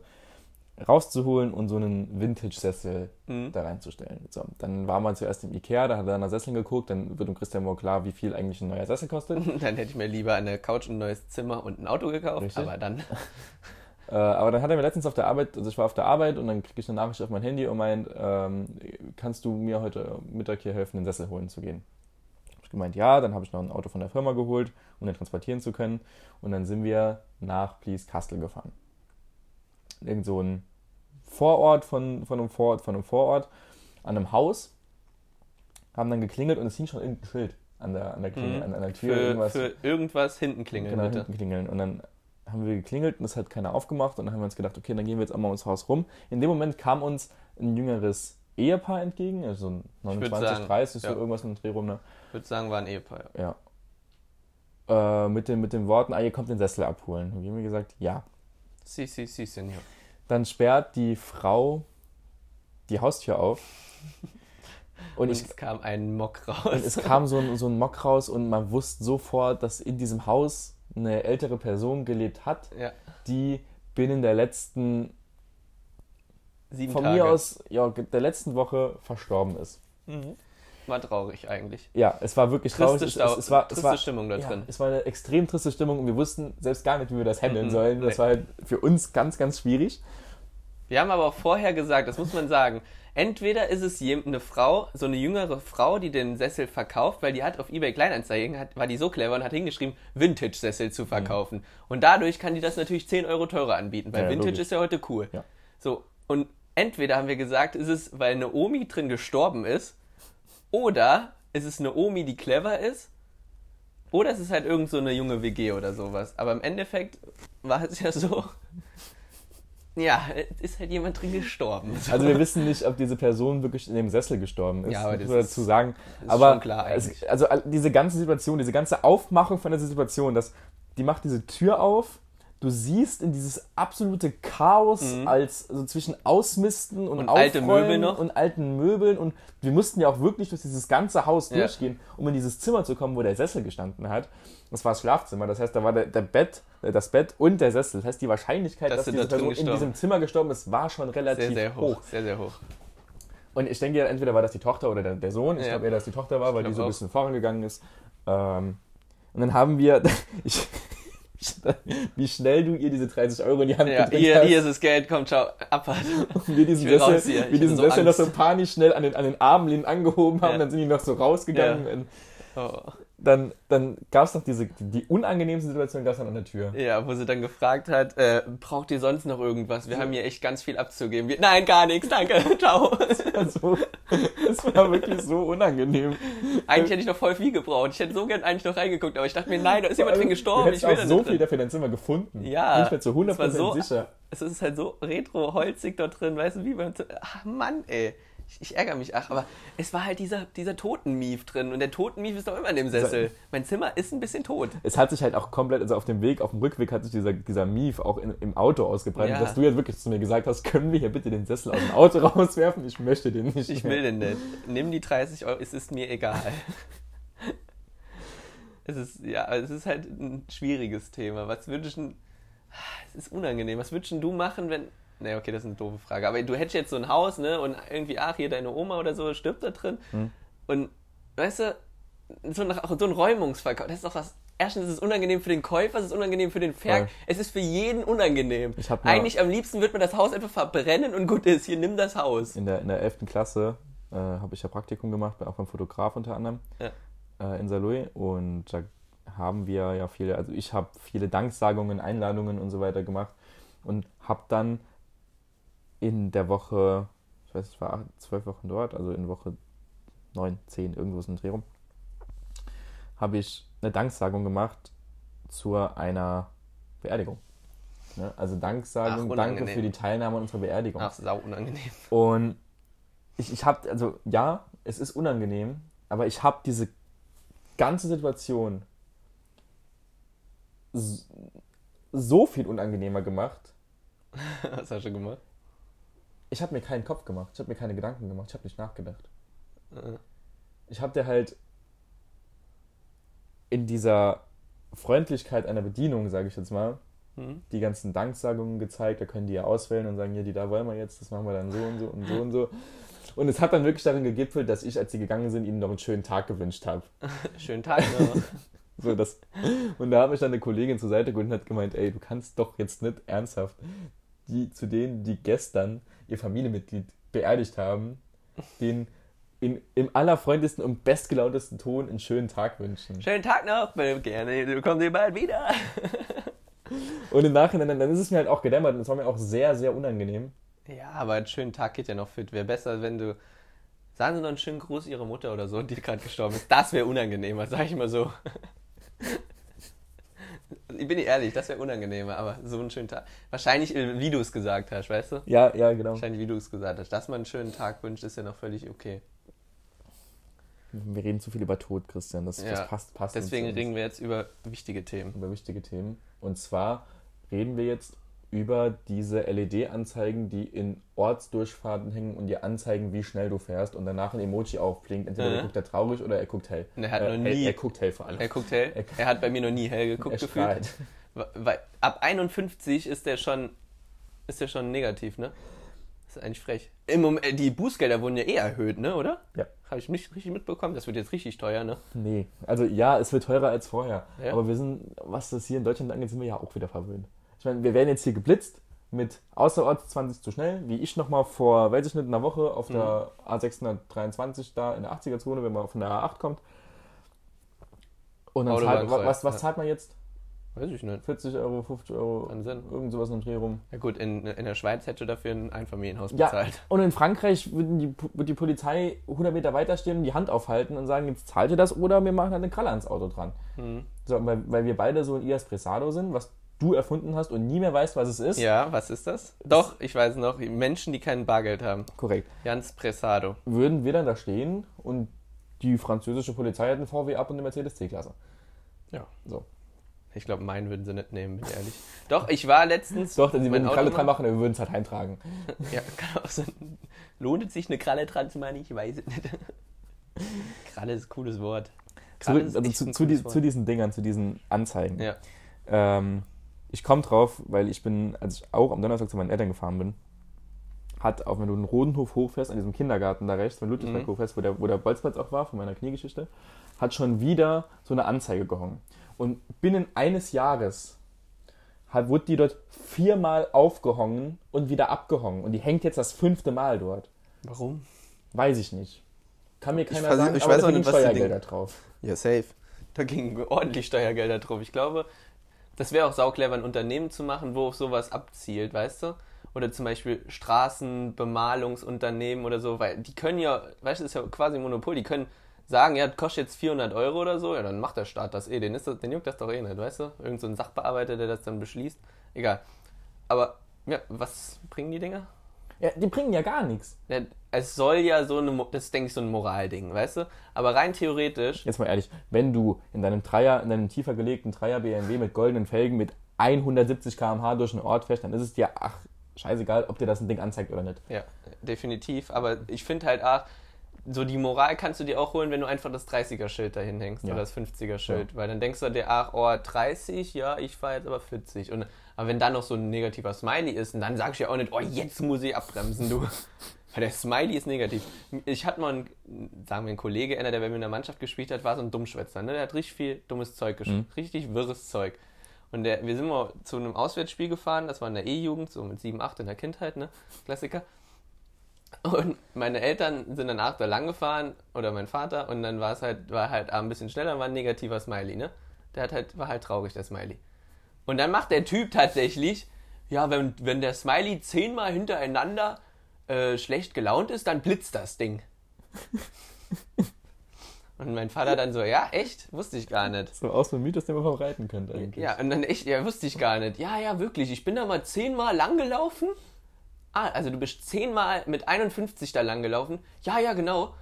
rauszuholen und so einen Vintage-Sessel Mhm. da reinzustellen. So, dann war man zuerst im Ikea, da hat er nach Sesseln geguckt, dann wird dem Christian wohl klar, wie viel eigentlich ein neuer Sessel kostet. (laughs) Dann hätte ich mir lieber eine Couch, ein neues Zimmer und ein Auto gekauft. Richtig. Aber dann, (laughs) Äh, aber dann hat er mir letztens auf der Arbeit, also ich war auf der Arbeit und dann kriege ich eine Nachricht auf mein Handy und meint, ähm, kannst du mir heute Mittag hier helfen, den Sessel holen zu gehen? Hab ich gemeint, ja, dann habe ich noch ein Auto von der Firma geholt, um den transportieren zu können. Und dann sind wir nach Please Kastel gefahren. Irgend so ein Vorort von, von einem Vorort von einem Vorort an einem Haus. Haben dann geklingelt und es hing schon irgendein Schild an der, an der, Klingel, Mhm. an, an der Tür. für, irgendwas. für irgendwas hinten klingeln, Genau, bitte. hinten klingeln. Und dann haben wir geklingelt und das hat keiner aufgemacht. Und dann haben wir uns gedacht, okay, dann gehen wir jetzt einmal ums Haus rum. In dem Moment kam uns ein jüngeres Ehepaar entgegen, also so ein 29, sagen, 30, ja. so irgendwas mit dem Dreh rum. Ne? Ich würde sagen, war ein Ehepaar. ja. Ja. Äh, mit, den, mit den Worten, ah, ihr kommt den Sessel abholen. Und wir haben mir gesagt, ja. Si, si, si, Senior. Dann sperrt die Frau die Haustür auf. Und, Und ich, es kam ein Mock und raus. es kam so ein, so ein Mock raus und man wusste sofort, dass in diesem Haus eine ältere Person gelebt hat, ja, die binnen der letzten sieben von Tage. mir aus ja, der letzten Woche verstorben ist. Mhm. War traurig eigentlich. Ja, es war wirklich Triste, traurig. Es, Stau es, es war, es triste war, Stimmung da ja, drin. es war eine extrem triste Stimmung und wir wussten selbst gar nicht, wie wir das handeln Mhm, sollen. Das nee. war halt für uns ganz, ganz schwierig. Wir haben aber auch vorher gesagt, das muss man sagen, entweder ist es eine Frau, so eine jüngere Frau, die den Sessel verkauft, weil die hat auf eBay Kleinanzeigen, hat, war die so clever und hat hingeschrieben, Vintage-Sessel zu verkaufen. Und dadurch kann die das natürlich 10 Euro teurer anbieten, weil Ja, Vintage logisch. ist ja heute cool. Ja. So, und entweder haben wir gesagt, ist es, weil eine Omi drin gestorben ist, oder ist es eine Omi, die clever ist, oder es ist halt irgend so eine junge WG oder sowas. Aber im Endeffekt war es ja so, (laughs) ja, es ist halt jemand drin gestorben. So. (laughs) Also wir wissen nicht, ob diese Person wirklich in dem Sessel gestorben ist. Ja, aber muss das man ist- dazu sagen. ist aber schon klar eigentlich. Es, also diese ganze Situation, diese ganze Aufmachung von der Situation, das, die macht diese Tür auf. Du siehst in dieses absolute Chaos als also zwischen Ausmisten und, Mhm. Und alte Möbel noch. und alten Möbeln und wir mussten ja auch wirklich durch dieses ganze Haus Ja. durchgehen, um in dieses Zimmer zu kommen, wo der Sessel gestanden hat. Das war das Schlafzimmer, das heißt, da war der, der Bett, äh, das Bett und der Sessel. Das heißt, die Wahrscheinlichkeit, Dass dass, diese da Person in diesem Zimmer gestorben ist, war schon relativ sehr, sehr hoch. hoch. Sehr, sehr hoch. Und ich denke, entweder war das die Tochter oder der, der Sohn. Ich Ja. glaube eher, dass die Tochter war, weil die so ein bisschen vorangegangen ist. Ähm, und dann haben wir, (laughs) ich, (laughs) wie schnell du ihr diese 30 Euro in die Hand Ja, gedrückt hier, hast hier ist das Geld, komm, ciao, Abfahrt. und wir diesen Sessel, wir diesen so Sessel noch so panisch schnell an den, an den Armlehnen angehoben haben. Ja. Dann sind die noch so rausgegangen. Ja. Oh. Dann, dann gab es noch diese, die unangenehmste Situation gab es dann an der Tür. Ja, wo sie dann gefragt hat, äh, braucht ihr sonst noch irgendwas? Wir haben hier echt ganz viel abzugeben. Wir, Nein, gar nichts, danke, (laughs) ciao. Also, das war wirklich so unangenehm. Eigentlich hätte ich noch voll viel gebraucht. Ich hätte so gern eigentlich noch reingeguckt, aber ich dachte mir, nein, da ist jemand drin gestorben. Du Ich will auch da so viel drin. dafür dein Zimmer gefunden. Ja, Nicht mehr zu 100% es war so- sicher. Es ist halt so retro-holzig dort drin, weißt du, wie beim... Ach, Mann, ey. Ich, ärgere mich, ach, aber es war halt dieser, dieser Totenmief drin und der Totenmief ist doch immer in dem Sessel. Mein Zimmer ist ein bisschen tot. Es hat sich halt auch komplett, also auf dem Weg, auf dem Rückweg hat sich dieser, dieser Mief auch in, im Auto ausgebreitet, Ja. dass du jetzt wirklich zu mir gesagt hast, können wir hier bitte den Sessel aus dem Auto (laughs) rauswerfen? Ich möchte den nicht Ich mehr. will den nicht. Nimm die 30 Euro, es ist mir egal. (laughs) Es ist, ja, es ist halt ein schwieriges Thema. Was würdest du, es ist unangenehm. Was würdest denn du machen, wenn, ne, okay, das ist eine doofe Frage, aber du hättest jetzt so ein Haus, ne, und irgendwie, ach, hier deine Oma oder so stirbt da drin. Hm. Und, weißt du, so ein, so ein Räumungsverkauf, das ist doch was, erstens ist es unangenehm für den Käufer, es ist unangenehm für den Verk, Voll. es ist für jeden unangenehm. Eigentlich am liebsten wird man das Haus einfach verbrennen und gut ist, hier, nimm das Haus. In der, in der 11. Klasse äh, habe ich ja Praktikum gemacht, bin auch beim Fotograf unter anderem Ja. äh, in Saarlouis und da haben wir ja viele, also ich habe viele Danksagungen, Einladungen und so weiter gemacht und habe dann in der Woche, ich weiß, ich war acht, zwölf Wochen dort, also in Woche neun, zehn, irgendwo so ein Dreh rum, habe ich eine Danksagung gemacht zu einer Beerdigung. Ne? Also Danksagung, Ach, danke für die Teilnahme an unserer Beerdigung. Ach, sau unangenehm. Und ich, ich habe, also ja, es ist unangenehm, aber ich habe diese ganze Situation so viel unangenehmer gemacht. (laughs) Was hast du gemacht? Ich habe mir keinen Kopf gemacht, ich habe mir keine Gedanken gemacht, ich habe nicht nachgedacht. Äh. Ich habe dir halt in dieser Freundlichkeit einer Bedienung, sage ich jetzt mal, Hm? die ganzen Danksagungen gezeigt. Da können die ja auswählen und sagen, hier, die da wollen wir jetzt, das machen wir dann so und so und so und so. Und es hat dann wirklich darin gegipfelt, dass ich, als sie gegangen sind, ihnen noch einen schönen Tag gewünscht habe. (laughs) Schönen Tag noch. (laughs) So, das, und da hat mich dann eine Kollegin zur Seite geholt und hat gemeint, ey, du kannst doch jetzt nicht ernsthaft die, zu denen, die gestern ihr Familienmitglied beerdigt haben, den in, im allerfreundlichsten und bestgelauntesten Ton einen schönen Tag wünschen. Schönen Tag noch, gerne, du kommst hier bald wieder. (laughs) Und im Nachhinein, dann, dann ist es mir halt auch gedämmert und es war mir auch sehr, sehr unangenehm. Ja, aber einen schönen Tag geht ja noch fit. Wäre besser, wenn du. Sagen Sie noch einen schönen Gruß Ihrer Mutter oder so, die gerade gestorben ist. Das wäre unangenehmer, sag ich mal so. (laughs) Ich bin ehrlich, das wäre unangenehmer, aber so einen schönen Tag. Wahrscheinlich, äh, wie du es gesagt hast, weißt du? Ja, ja, genau. Wahrscheinlich, wie du es gesagt hast. Dass man einen schönen Tag wünscht, ist ja noch völlig okay. Wir reden zu viel über Tod, Christian. Das, Ja, das passt, passt nicht Deswegen reden wir jetzt über wichtige Themen. über wichtige Themen. Und zwar reden wir jetzt über diese LED-Anzeigen, die in Ortsdurchfahrten hängen und dir anzeigen, wie schnell du fährst und danach ein Emoji aufblinkt. Entweder Mhm. er guckt er traurig oder er guckt hell. Und er hat äh, noch hell, nie- Er guckt hell vor allem. Er guckt hell. Er hat bei mir noch nie hell geguckt Er gefühlt. strahlt. Weil ab 51 ist der schon, ist der schon negativ, ne? Das ist eigentlich frech. Im Moment, äh, die Bußgelder wurden ja eh erhöht, ne, oder? Ja. Habe ich nicht richtig mitbekommen. Das wird jetzt richtig teuer, ne? Nee, also ja, es wird teurer als vorher. Ja. Aber wir sind, was das hier in Deutschland angeht, sind wir ja auch wieder verwöhnt. Ich meine, wir werden jetzt hier geblitzt mit außerorts 20 zu schnell, wie ich nochmal vor, weiß ich nicht, einer Woche auf der Mhm. A623 da in der 80er-Zone, wenn man von der A8 kommt. Und dann zahlt, was, was ja. zahlt man jetzt? Weiß ich nicht. 40 Euro, 50 Euro, irgend sowas im Dreh rum. Ja gut, in, in der Schweiz hätte dafür ein Einfamilienhaus Ja, bezahlt. und in Frankreich würden die, wird die Polizei 100 Meter weiter stehen die Hand aufhalten und sagen, jetzt zahlt ihr das oder wir machen halt eine Kralle ans Auto dran. Hm. So, weil, weil wir beide so ein IAS Presado sind, was du erfunden hast und nie mehr weißt, was es ist. Ja, was ist das? Doch, ich weiß noch. Menschen, die kein Bargeld haben. Korrekt. Ganz Pressado. Würden wir dann da stehen und die französische Polizei hat einen VW ab und eine Mercedes C-Klasse. Ja. So. Ich glaube, meinen würden sie nicht nehmen, bin ich ehrlich. Doch, ich war letztens. Doch, denn sie würden eine Kralle dran machen wir würden es halt heimtragen. Ja, kann auch sein. Lohnt es sich, eine Kralle dran zu machen? Ich weiß es nicht. Kralle ist ein cooles Wort. Zu, Kralle also zu, zu, die, Wort. zu diesen Dingern, zu diesen Anzeigen. Ja. Ähm, ich komme drauf, weil ich bin, als ich auch am Donnerstag zu meinen Eltern gefahren bin, hat, auch wenn du den Rodenhof hochfährst, an diesem Kindergarten da rechts, wenn du Ludwigsberg Mhm. hochfährst, wo der, wo der Bolzplatz auch war, von meiner Kniegeschichte, hat schon wieder so eine Anzeige gehangen. Und binnen eines Jahres hat, wurde die dort viermal aufgehangen und wieder abgehangen. Und die hängt jetzt das fünfte Mal dort. Warum? Weiß ich nicht. Kann mir keiner weiß- sagen, ich aber weiß da auch nicht, was die Steuergelder drauf. Ja, safe. Da gingen ordentlich Steuergelder drauf. Ich glaube, das wäre auch sauclever, ein Unternehmen zu machen, wo auf sowas abzielt, weißt du? Oder zum Beispiel Straßenbemalungsunternehmen oder so, weil die können ja, weißt du, ist ja quasi ein Monopol, die können sagen, ja, das kostet jetzt 400 Euro oder so, ja, dann macht der Staat das eh, den, ist das, den juckt das doch eh nicht, weißt du? Irgend so ein Sachbearbeiter, der das dann beschließt. Egal. Aber, ja, was bringen die Dinger? Ja, die bringen ja gar nichts. Ja, es soll ja so eine, das ist, denke ich, so ein Moralding, weißt du? Aber rein theoretisch, Jetzt mal ehrlich, wenn du in deinem Dreier, in deinem tiefer gelegten Dreier BMW mit goldenen Felgen mit 170 km/h durch einen Ort fährst, dann ist es dir, ach, scheißegal, ob dir das ein Ding anzeigt oder nicht. ja, definitiv. Aber ich finde halt, ach, so die Moral kannst du dir auch holen, wenn du einfach das 30er-Schild dahin hängst Ja. oder das 50er-Schild. Weil dann denkst du dir, ach, oh, 30, ja, ich fahre jetzt aber 40. Und, aber wenn dann noch so ein negativer Smiley ist, dann sagst du ja auch nicht, oh, jetzt muss ich abbremsen, du. (laughs) Weil der Smiley ist negativ. Ich hatte mal einen, sagen wir, einen Kollege, einer, der bei mir in der Mannschaft gespielt hat, war so ein Dummschwätzer. Ne? Der hat richtig viel dummes Zeug gespielt. Richtig wirres Zeug. Und der, wir sind mal zu einem Auswärtsspiel gefahren, das war in der E-Jugend, so mit 7, 8 in der Kindheit, ne? Klassiker. Und meine Eltern sind danach da lang gefahren, oder mein Vater, und dann war es halt, war halt ein bisschen schneller, war ein negativer Smiley, ne? Der hat halt, war halt traurig, der Smiley. Und dann macht der Typ tatsächlich, ja, wenn, wenn der Smiley zehnmal hintereinander äh, schlecht gelaunt ist, dann blitzt das Ding. (laughs) und mein Vater dann so, ja, echt? Wusste ich gar nicht. So aus einem Mythos, den man verbreiten könnte eigentlich. Ja, und dann echt, ja, wusste ich gar nicht. Ja, ja, wirklich. Ich bin da mal zehnmal lang gelaufen. Ah, also du bist zehnmal mit 51 da lang gelaufen. Ja, ja, genau.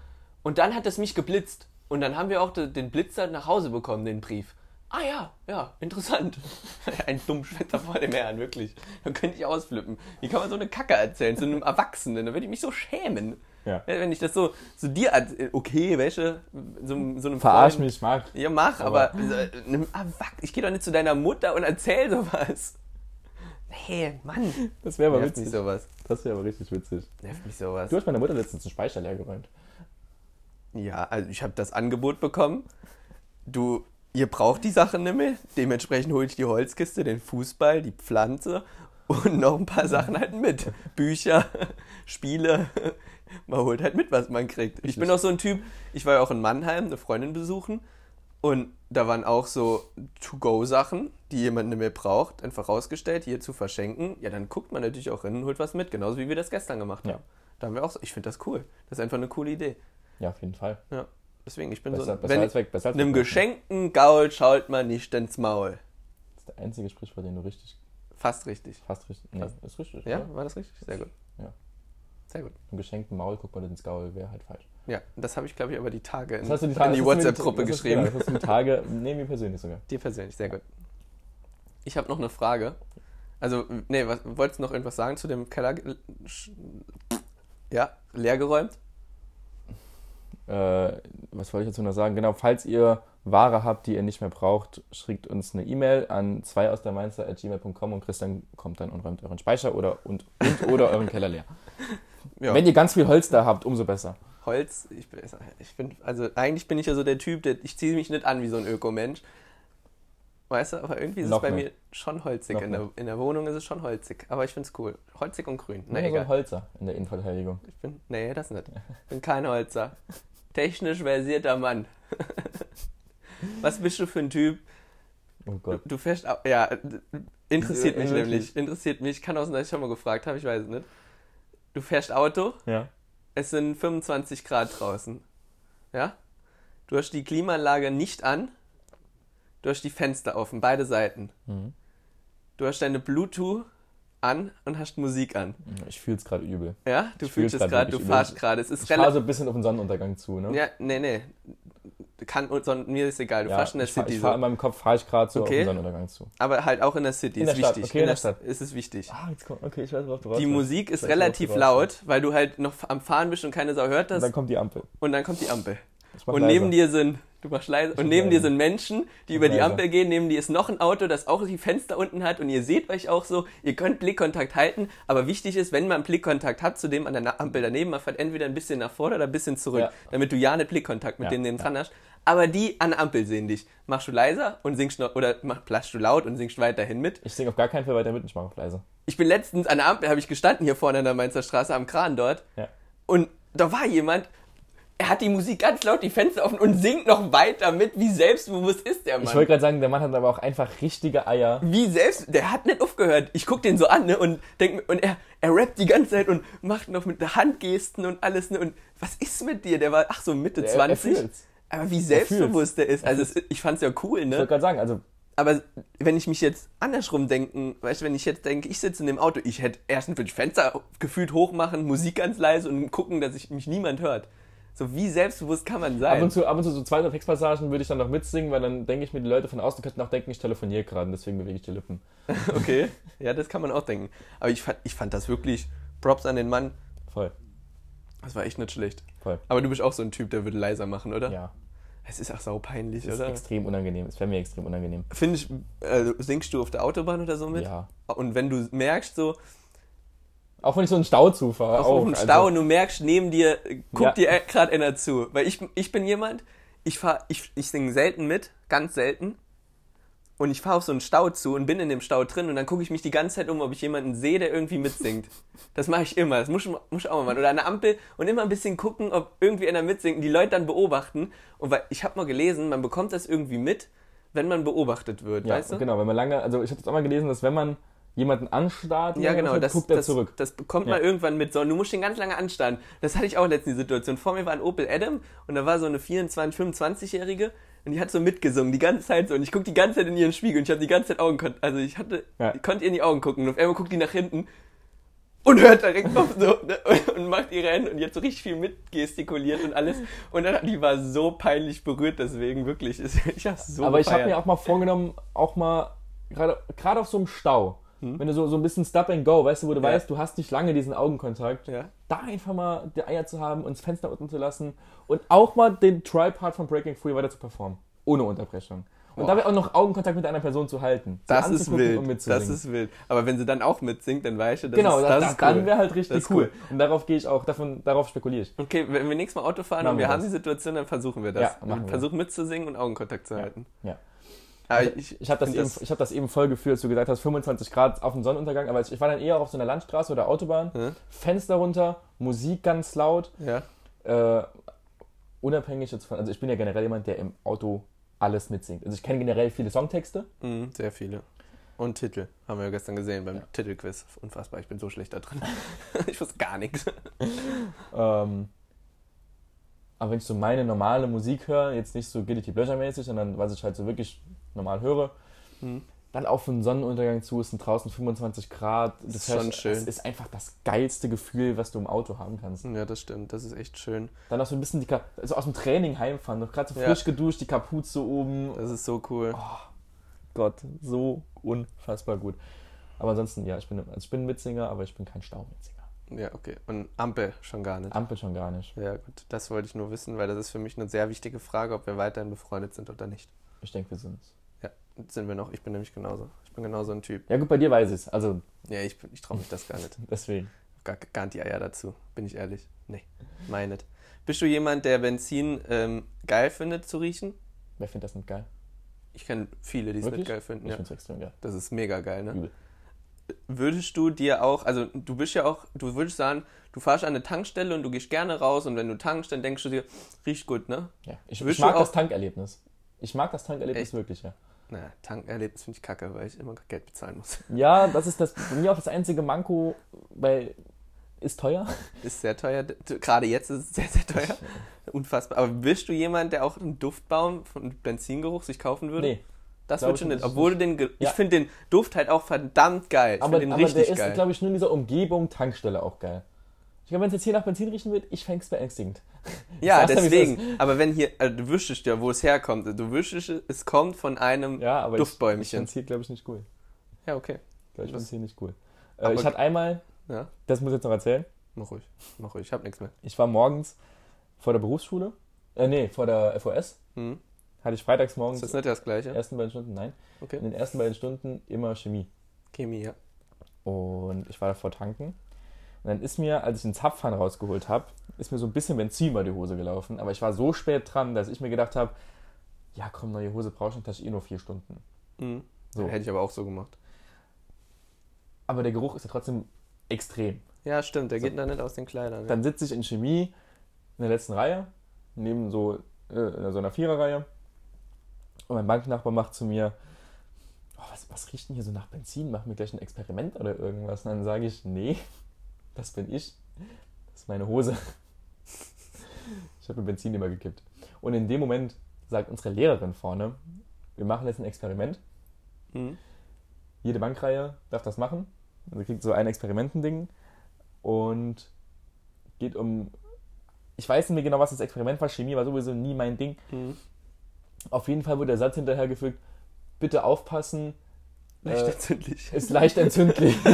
Und dann hat es mich geblitzt. Und dann haben wir auch de- den Blitzer nach Hause bekommen, den Brief. Ah ja, ja, interessant. (laughs) Ein Dummschwätzer vor dem Herrn, wirklich. Da könnte ich ausflippen. Wie kann man so eine Kacke erzählen, zu einem Erwachsenen? Da würde ich mich so schämen. Ja. Wenn ich das so, so dir, erzähl- okay, welche, so, so einem Verarsch Freund- mich, Marc. ja, mach, aber, Aber- äh, ich gehe doch nicht zu deiner Mutter und erzähl sowas. Nee, Mann. Das wäre aber Nervt mich witzig. sowas. Das wäre aber richtig witzig. Nervt mich sowas. Du hast meiner Mutter letztens einen Speicher leer geräumt. Ja, also ich habe das Angebot bekommen. Du, ihr braucht die Sachen nicht mehr. Dementsprechend hole ich die Holzkiste, den Fußball, die Pflanze und noch ein paar Sachen halt mit. Bücher, (laughs) Spiele. Man holt halt mit, was man kriegt. Ich bin auch so ein Typ, ich war ja auch in Mannheim, eine Freundin besuchen. Und da waren auch so To-Go-Sachen, die jemand nicht mehr braucht, einfach rausgestellt, hier zu verschenken. Ja, dann guckt man natürlich auch hin und holt was mit, genauso wie wir das gestern gemacht Ja. haben. Da haben wir auch so, ich finde das cool. Das ist einfach eine coole Idee. Ja, auf jeden Fall. Ja, deswegen, ich bin Besser, so. besser wenn als weg. Besser als einem geschenkten Gaul schaut man nicht ins Maul. Das ist der einzige Sprichwort, den du richtig, Fast richtig. fast richtig. Nee, ist richtig. Ja, oder? war das richtig? Sehr gut. Ja. Sehr gut. Im geschenkten Maul guckt man nicht ins Gaul, wäre halt falsch. Ja, das habe ich, glaube ich, aber die Tage in, Das hast du die, in Tage- die du mir WhatsApp-Gruppe geschrieben. Genau, das hast die Tage, nee, mir persönlich sogar. Dir persönlich, sehr gut. Ich habe noch eine Frage. Also, nee, was, wolltest du noch irgendwas sagen zu dem Keller? Ja, leergeräumt? Äh, was wollte ich dazu noch sagen? Genau, falls ihr Ware habt, die ihr nicht mehr braucht, schickt uns eine E-Mail an 2 aus der Mainzer.gmail.com und Christian kommt dann und räumt euren Speicher oder und, und oder euren Keller leer. (laughs) Ja. Wenn ihr ganz viel Holz da habt, umso besser. Holz, ich bin, ich bin, also eigentlich bin ich ja so der Typ, der, ich ziehe mich nicht an wie so ein Ökomensch. Weißt du, aber irgendwie ist Noch es bei nicht. mir schon holzig. In der, in der Wohnung ist es schon holzig. Aber ich finde es cool. Holzig und grün. Na Nur so ein Holzer in der Innenverteidigung. Ich bin, nee, das nicht. Ich bin kein Holzer. Technisch versierter Mann. (laughs) Was bist du für ein Typ? Oh Du, Gott. du fährst, au- ja, interessiert mich nämlich. Interessiert mich. Kann auch sein, dass ich schon mal gefragt habe, ich weiß es nicht. Du fährst Auto, Ja. Es sind 25 Grad draußen. Ja? Du hast die Klimaanlage nicht an. Du hast die Fenster offen, beide Seiten. Mhm. Du hast deine Bluetooth an und hast Musik an. Ich fühle es gerade übel. Ja? Du Ich fühlst fühl's es gerade, du fahrst gerade. Es ist Ich fahre so ein bisschen auf den Sonnenuntergang zu, ne? Ja, nee, nee. Kann, sondern mir ist egal, du Ja, fährst in der ich City ich fahr, so. in meinem Kopf fahre ich gerade so Okay. auf Sonnenuntergang zu. Aber halt auch in der City, In ist der wichtig. okay, in der Stadt. Ist es wichtig. Ah, jetzt kommt, okay, ich weiß, worauf du Die Musik ist relativ laut, weil du halt noch am Fahren bist und keine Sau hört Und das. dann kommt die Ampel. Und dann kommt die Ampel. Und leiser. neben dir sind, du machst leise, und neben dir leiser. sind Menschen, die über die leiser. Ampel gehen. Neben dir ist noch ein Auto, das auch die Fenster unten hat. Und ihr seht euch auch so, ihr könnt Blickkontakt halten. Aber wichtig ist, wenn man Blickkontakt hat zu dem an der Ampel daneben, man fährt entweder ein bisschen nach vorne oder ein bisschen zurück, Ja. damit du ja nicht Blickkontakt mit Ja, dem neben dran hast. Aber die an der Ampel sehen dich. Machst du leiser und singst noch, oder mach, plaschst du laut und singst weiterhin mit. Ich singe auf gar keinen Fall weiter mit, ich mache auf leise. Ich bin letztens an der Ampel, habe ich gestanden hier vorne an der Mainzer Straße am Kran dort. Ja. Und da war jemand, er hat die Musik ganz laut, die Fenster offen und singt noch weiter mit. Wie selbstbewusst ist der Ich Mann? wollte gerade sagen, der Mann hat aber auch einfach richtige Eier. Wie selbst, der hat nicht aufgehört. Ich guck den so an, ne, und denk, mir- und er, er rappt die ganze Zeit und macht noch mit der Handgesten und alles, ne, und was ist mit dir? Der war, ach so, Mitte Er- er 20. fühlt's. aber wie selbstbewusst der ist. Also, es, ich fand's ja cool, Ich ne? wollte gerade sagen, also Aber wenn ich mich jetzt andersrum denken, weißt du, wenn ich jetzt denke, ich sitze in dem Auto, ich hätte erstens würde ich Fenster gefühlt hochmachen, Musik ganz leise und gucken, dass ich mich niemand hört. So wie selbstbewusst kann man sein? ab und zu, ab und zu so zwei oder Textpassagen würde ich dann noch mitsingen, weil dann denke ich mir, die Leute von außen könnten auch denken, ich telefoniere gerade und deswegen bewege ich die Lippen. (laughs) Okay, ja, das kann man auch denken. Aber ich fand, ich fand das wirklich, Props an den Mann, Voll, das war echt nicht schlecht. voll. Aber du bist auch so ein Typ, der würde leiser machen, oder? Ja, Es ist auch sau peinlich, das ist oder? extrem unangenehm. Es wäre mir extrem unangenehm. Finde ich, äh, singst du auf der Autobahn oder so mit? Ja. Und wenn du merkst, so, Auch wenn ich so einen Stau zufahre. auf auch, dem also- Stau und du merkst, neben dir guckt Ja. dir gerade einer zu. Weil ich, ich bin jemand, ich fahr, ich, ich singe selten mit, ganz selten. Und ich fahre auf so einen Stau zu und bin in dem Stau drin und dann gucke ich mich die ganze Zeit um, ob ich jemanden sehe, der irgendwie mitsingt. (laughs) Das mache ich immer, das muss, muss ich auch mal machen. Oder an der Ampel und immer ein bisschen gucken, ob irgendwie einer mitsingt und die Leute dann beobachten. Und weil ich habe mal gelesen, man bekommt das irgendwie mit, wenn man beobachtet wird, Ja, weißt du? genau, wenn man lange, also ich habe jetzt auch mal gelesen, dass wenn man jemanden anstarrt, Ja, genau, das, guckt er das, zurück. das bekommt Ja. man irgendwann mit. So, und du musst den ganz lange anstarren. Das hatte ich auch letztens die Situation. Vor mir war ein Opel Adam und da war so eine 24, 25-Jährige und die hat so mitgesungen, die ganze Zeit so. Und ich guck die ganze Zeit in ihren Spiegel und ich habe die ganze Zeit Augen, also ich hatte, Ja. ich konnte ihr in die Augen gucken und auf einmal guckt die nach hinten und hört direkt auf so ne, (laughs) und macht ihre Hände und jetzt so richtig viel mitgestikuliert und alles. Und dann, die war so peinlich berührt deswegen, wirklich. (laughs) Ich hab's so Aber ich habe gefeiert. mir auch mal vorgenommen, auch mal, gerade gerade auf so einem Stau, Hm? wenn du so, so ein bisschen Stop and Go, weißt du, wo du weißt, du hast nicht lange diesen Augenkontakt, Ja. da einfach mal die Eier zu haben und das Fenster unten zu lassen und auch mal den Try-Part von Breaking Free weiter zu performen. Ohne Unterbrechung. Und dabei auch noch Augenkontakt mit einer Person zu halten. Das ist wild. Das ist wild. Aber wenn sie dann auch mitsingt, dann weißt du, das genau, ist, das, das das, cool. dann wäre halt richtig Das ist cool. cool. Und darauf gehe ich auch, davon, darauf spekuliere ich. Okay, wenn wir nächstes Mal Auto fahren Machen und wir wir haben das. die Situation, dann versuchen wir das. Ja, wir. versuchen mitzusingen und Augenkontakt zu halten. Ja. Aber Ich, ich, ich habe das, ich hab das eben voll gefühlt, als du gesagt hast, 25 Grad auf dem Sonnenuntergang, aber ich war dann eher auf so einer Landstraße oder Autobahn, Ja. Fenster runter, Musik ganz laut, Ja. äh, unabhängig jetzt von, also ich bin ja generell jemand, der im Auto alles mitsingt. Also ich kenne generell viele Songtexte, Mhm, sehr viele. Und Titel. Haben wir ja gestern gesehen beim Titelquiz. Unfassbar, ich bin so schlecht da drin. (laughs) ich wusste gar nichts. ähm, aber wenn ich so meine normale Musik höre, jetzt nicht so Guilty Pleasure mäßig, sondern was ich halt so wirklich normal höre, Mhm. dann auf einen Sonnenuntergang zu, es sind draußen 25 Grad, das, ist schon schön. das ist einfach das geilste Gefühl, was du im Auto haben kannst. Ja, das stimmt. Das ist echt schön. Dann auch so ein bisschen die Ka also aus dem Training heimfahren, noch gerade so Ja. frisch geduscht, die Kapuze oben. Das ist so cool. Gott, so unfassbar gut. Aber ansonsten, ja, ich bin, also ich bin ein Mitsinger, aber ich bin kein Staummitsinger. Ja, okay. Und Ampel schon gar nicht. Ampel schon gar nicht. Ja, gut. Das wollte ich nur wissen, weil das ist für mich eine sehr wichtige Frage, ob wir weiterhin befreundet sind oder nicht. Ich denke, wir sind Ja, sind wir noch. Ich bin nämlich genauso. Ich bin genauso ein Typ. Ja gut, bei dir weiß ich es. Also Ja, ich, ich traue mich das gar nicht. (laughs) deswegen. Gar, gar nicht die Eier dazu, bin ich ehrlich. Nee, meine nicht. Bist du jemand, der Benzin ähm, geil findet zu riechen? Wer findet das nicht geil? Ich kenne viele, die es nicht geil finden. Ich Ja. finde es extrem geil. Das ist mega geil, ne? Übel. Würdest du dir auch, also du bist ja auch, du würdest sagen, du fahrst an eine Tankstelle und du gehst gerne raus und wenn du tankst, dann denkst du dir, riecht gut, ne? Ja. Ich, ich mag auch- das Tankerlebnis. Ich mag das Tankerlebnis Echt? wirklich, ja. Naja, Tankerlebnis finde ich kacke, weil ich immer Geld bezahlen muss. (laughs) Ja, das ist das, bei mir auch das einzige Manko, weil ist teuer. Ist sehr teuer, gerade jetzt ist es sehr, sehr teuer. Unfassbar. Aber bist du jemand, der auch einen Duftbaum von Benzingeruch sich kaufen würde? Nee. Das du ich nicht. Obwohl du den, Ja. ich finde den Duft halt auch verdammt geil. Ich Aber, den aber der richtig ist, geil. glaube ich, nur in dieser Umgebung Tankstelle auch geil. Ich glaube, wenn es jetzt hier nach Benzin riechen wird, ich fände (laughs) es beängstigend. Ja, deswegen. Aber wenn hier, also du wüsstest ja, wo es herkommt. Du wüsstest, es kommt von einem. Ja, aber ich, ich Duftbäumchen. fände es hier, glaube ich, nicht cool. Ja, okay. Glaube ich, fände es hier nicht cool. Äh, ich hatte einmal, Ja, das muss ich jetzt noch erzählen, mach ruhig. Mach ruhig, ich hab nichts mehr. ich war morgens vor der Berufsschule, äh, nee, vor der FOS, Hm. hatte ich freitags Ist morgens, das nicht das gleiche? ersten beiden Stunden, nein, Okay. in den ersten beiden Stunden immer Chemie. Chemie, ja. Und ich war davor tanken. Und dann ist mir, als ich den Zapfhahn rausgeholt habe, ist mir so ein bisschen Benzin bei die Hose gelaufen. Aber ich war so spät dran, dass ich mir gedacht habe, ja komm, neue Hose brauche ich nicht, das ist eh nur vier Stunden. Hm. So. Hätte ich aber auch so gemacht. Aber der Geruch ist ja trotzdem extrem. Ja, stimmt, der geht da nicht aus den Kleidern. Dann sitze ich in Chemie in der letzten Reihe neben so, äh, in so einer Viererreihe. Und mein Banknachbar macht zu mir, oh, was, was riecht denn hier so nach Benzin? Machen wir gleich ein Experiment oder irgendwas? Und dann sage ich, nee, das bin ich. Das ist meine Hose. Ich habe mir Benzin immer gekippt. Und in dem Moment sagt unsere Lehrerin vorne, wir machen jetzt ein Experiment. Mhm. Jede Bankreihe darf das machen. Also kriegt so ein Experimentending und geht um. Ich weiß nicht mehr genau, was das Experiment war. Chemie war sowieso nie mein Ding. Mhm. Auf jeden Fall wurde der Satz hinterhergefügt: Bitte aufpassen, Leicht Äh, entzündlich. ist leicht entzündlich. (laughs)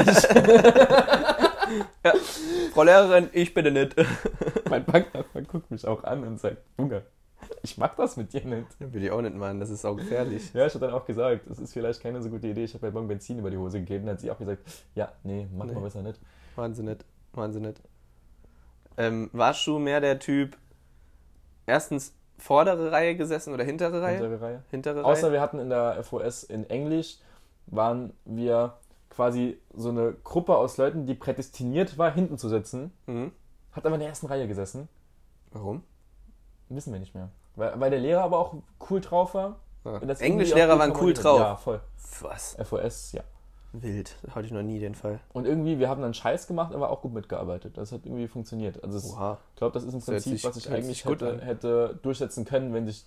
Frau Lehrerin, ich bitte nicht. (laughs) mein Banknachbar guckt mich auch an und sagt: Junge, ich mach das mit dir nicht. Will ich auch nicht machen, das ist auch gefährlich. Ja, ich habe dann auch gesagt, es ist vielleicht keine so gute Idee. Ich habe bei Bon Benzin über die Hose gegeben. Dann hat sie auch gesagt: Ja, nee, mach Nee. mal besser nicht. Wahnsinn nicht. Wahnsinn nicht. Ähm, warst du mehr der Typ, erstens vordere Reihe gesessen oder hintere Reihe? Unsere Reihe. Hintere Reihe? Außer wir hatten in der FOS in Englisch, waren wir quasi so eine Gruppe aus Leuten, die prädestiniert war, hinten zu sitzen. Mhm. Hat aber in der ersten Reihe gesessen. Warum? Wissen wir nicht mehr. Weil, weil der Lehrer aber auch cool drauf war. Ja. Englischlehrer waren cool drauf. Ja, voll. Was? FOS, ja. Wild. Hatte ich noch nie den Fall. Und irgendwie, wir haben dann Scheiß gemacht, aber auch gut mitgearbeitet. Das hat irgendwie funktioniert. Also es, ich glaube, das ist hört Prinzip, sich- was ich eigentlich hätte, hätte durchsetzen können, wenn sich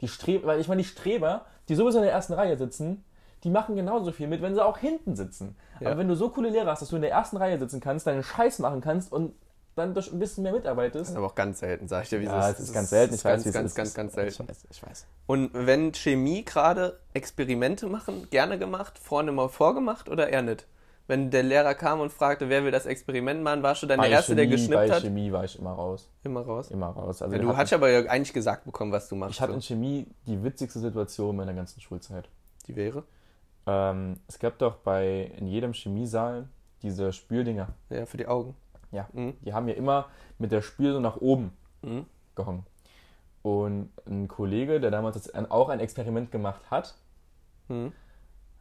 die Streber, weil ich meine, die Streber, die sowieso in der ersten Reihe sitzen, die machen genauso viel mit, wenn sie auch hinten sitzen. Ja. Aber wenn du so coole Lehrer hast, dass du in der ersten Reihe sitzen kannst, deinen Scheiß machen kannst und dann durch ein bisschen mehr Das mitarbeitest. ist aber auch ganz selten, sag ich dir, wie Ja, es es ist ganz selten. Das Ich ist weiß, ganz, es ganz, ist. ganz, ganz Ich selten. weiß, ich weiß. Und wenn Chemie gerade Experimente machen, gerne gemacht, vorne mal vorgemacht oder eher nicht? Wenn der Lehrer kam und fragte, wer will das Experiment machen, warst du dann der Bei Erste, der Chemie- geschnippt Bei hat? Chemie war ich immer raus. Immer raus. Immer raus. Also Ja, du hast aber ja eigentlich gesagt bekommen, was du machst. ich hatte in Chemie die witzigste Situation meiner ganzen Schulzeit. Die wäre? Ähm, es gab doch bei in jedem Chemiesaal diese Spüldinger. Ja, für die Augen. Ja. Mhm. Die haben ja immer mit der Spül so nach oben Mhm. gehangen. Und ein Kollege, der damals auch ein Experiment gemacht hat, Mhm.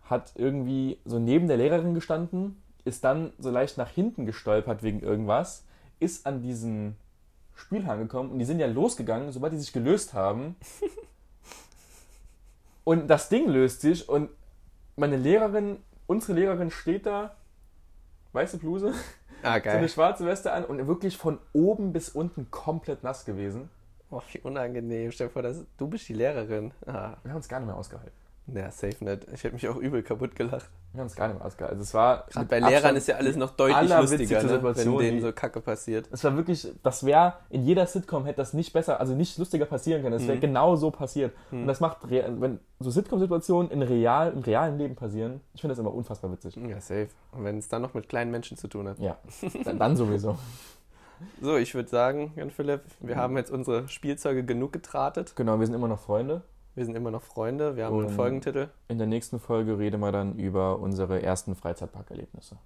hat irgendwie so neben der Lehrerin gestanden, ist dann so leicht nach hinten gestolpert wegen irgendwas, ist an diesen Spülhang gekommen und die sind ja losgegangen, sobald die sich gelöst haben. (laughs) und das Ding löst sich und meine Lehrerin, unsere Lehrerin steht da, weiße Bluse, Ah, (laughs) so eine schwarze Weste an und wirklich von oben bis unten komplett nass gewesen. Oh, wie unangenehm. Stell dir vor, dass du bist die Lehrerin. Ah, Wir haben uns gar nicht mehr ausgehalten. Ja, safe nicht. Ich hätte mich auch übel kaputt gelacht. Wir haben uns gar nicht mehr ausgehalten. Also es war Gerade bei Lehrern Abstand ist ja alles noch deutlich lustiger, ne? wenn denen so Kacke passiert. Es war wirklich, das wäre in jeder Sitcom hätte das nicht besser, also nicht lustiger passieren können. Es wäre Mhm. genau so passiert. Mhm. Und das macht, rea- wenn so Sitcom-Situationen in real, im realen Leben passieren, ich finde das immer unfassbar witzig. Ja, safe. Und wenn es dann noch mit kleinen Menschen zu tun hat. Ja, dann, dann sowieso. (laughs) So, ich würde sagen, Jan Philipp, wir haben jetzt unsere Spielzeuge genug getratet. Genau, wir sind immer noch Freunde. Wir sind immer noch Freunde. Wir haben einen Und- Folgentitel. In der nächsten Folge reden wir dann über unsere ersten Freizeitparkerlebnisse.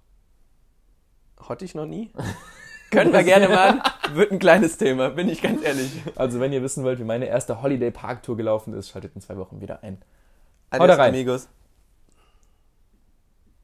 Hatte ich noch nie. (laughs) Können wir gerne machen. Wird ein kleines Thema, bin ich ganz ehrlich. Also wenn ihr wissen wollt, wie meine erste Holiday Park Tour gelaufen ist, schaltet in zwei Wochen wieder ein. Adios, rein. amigos.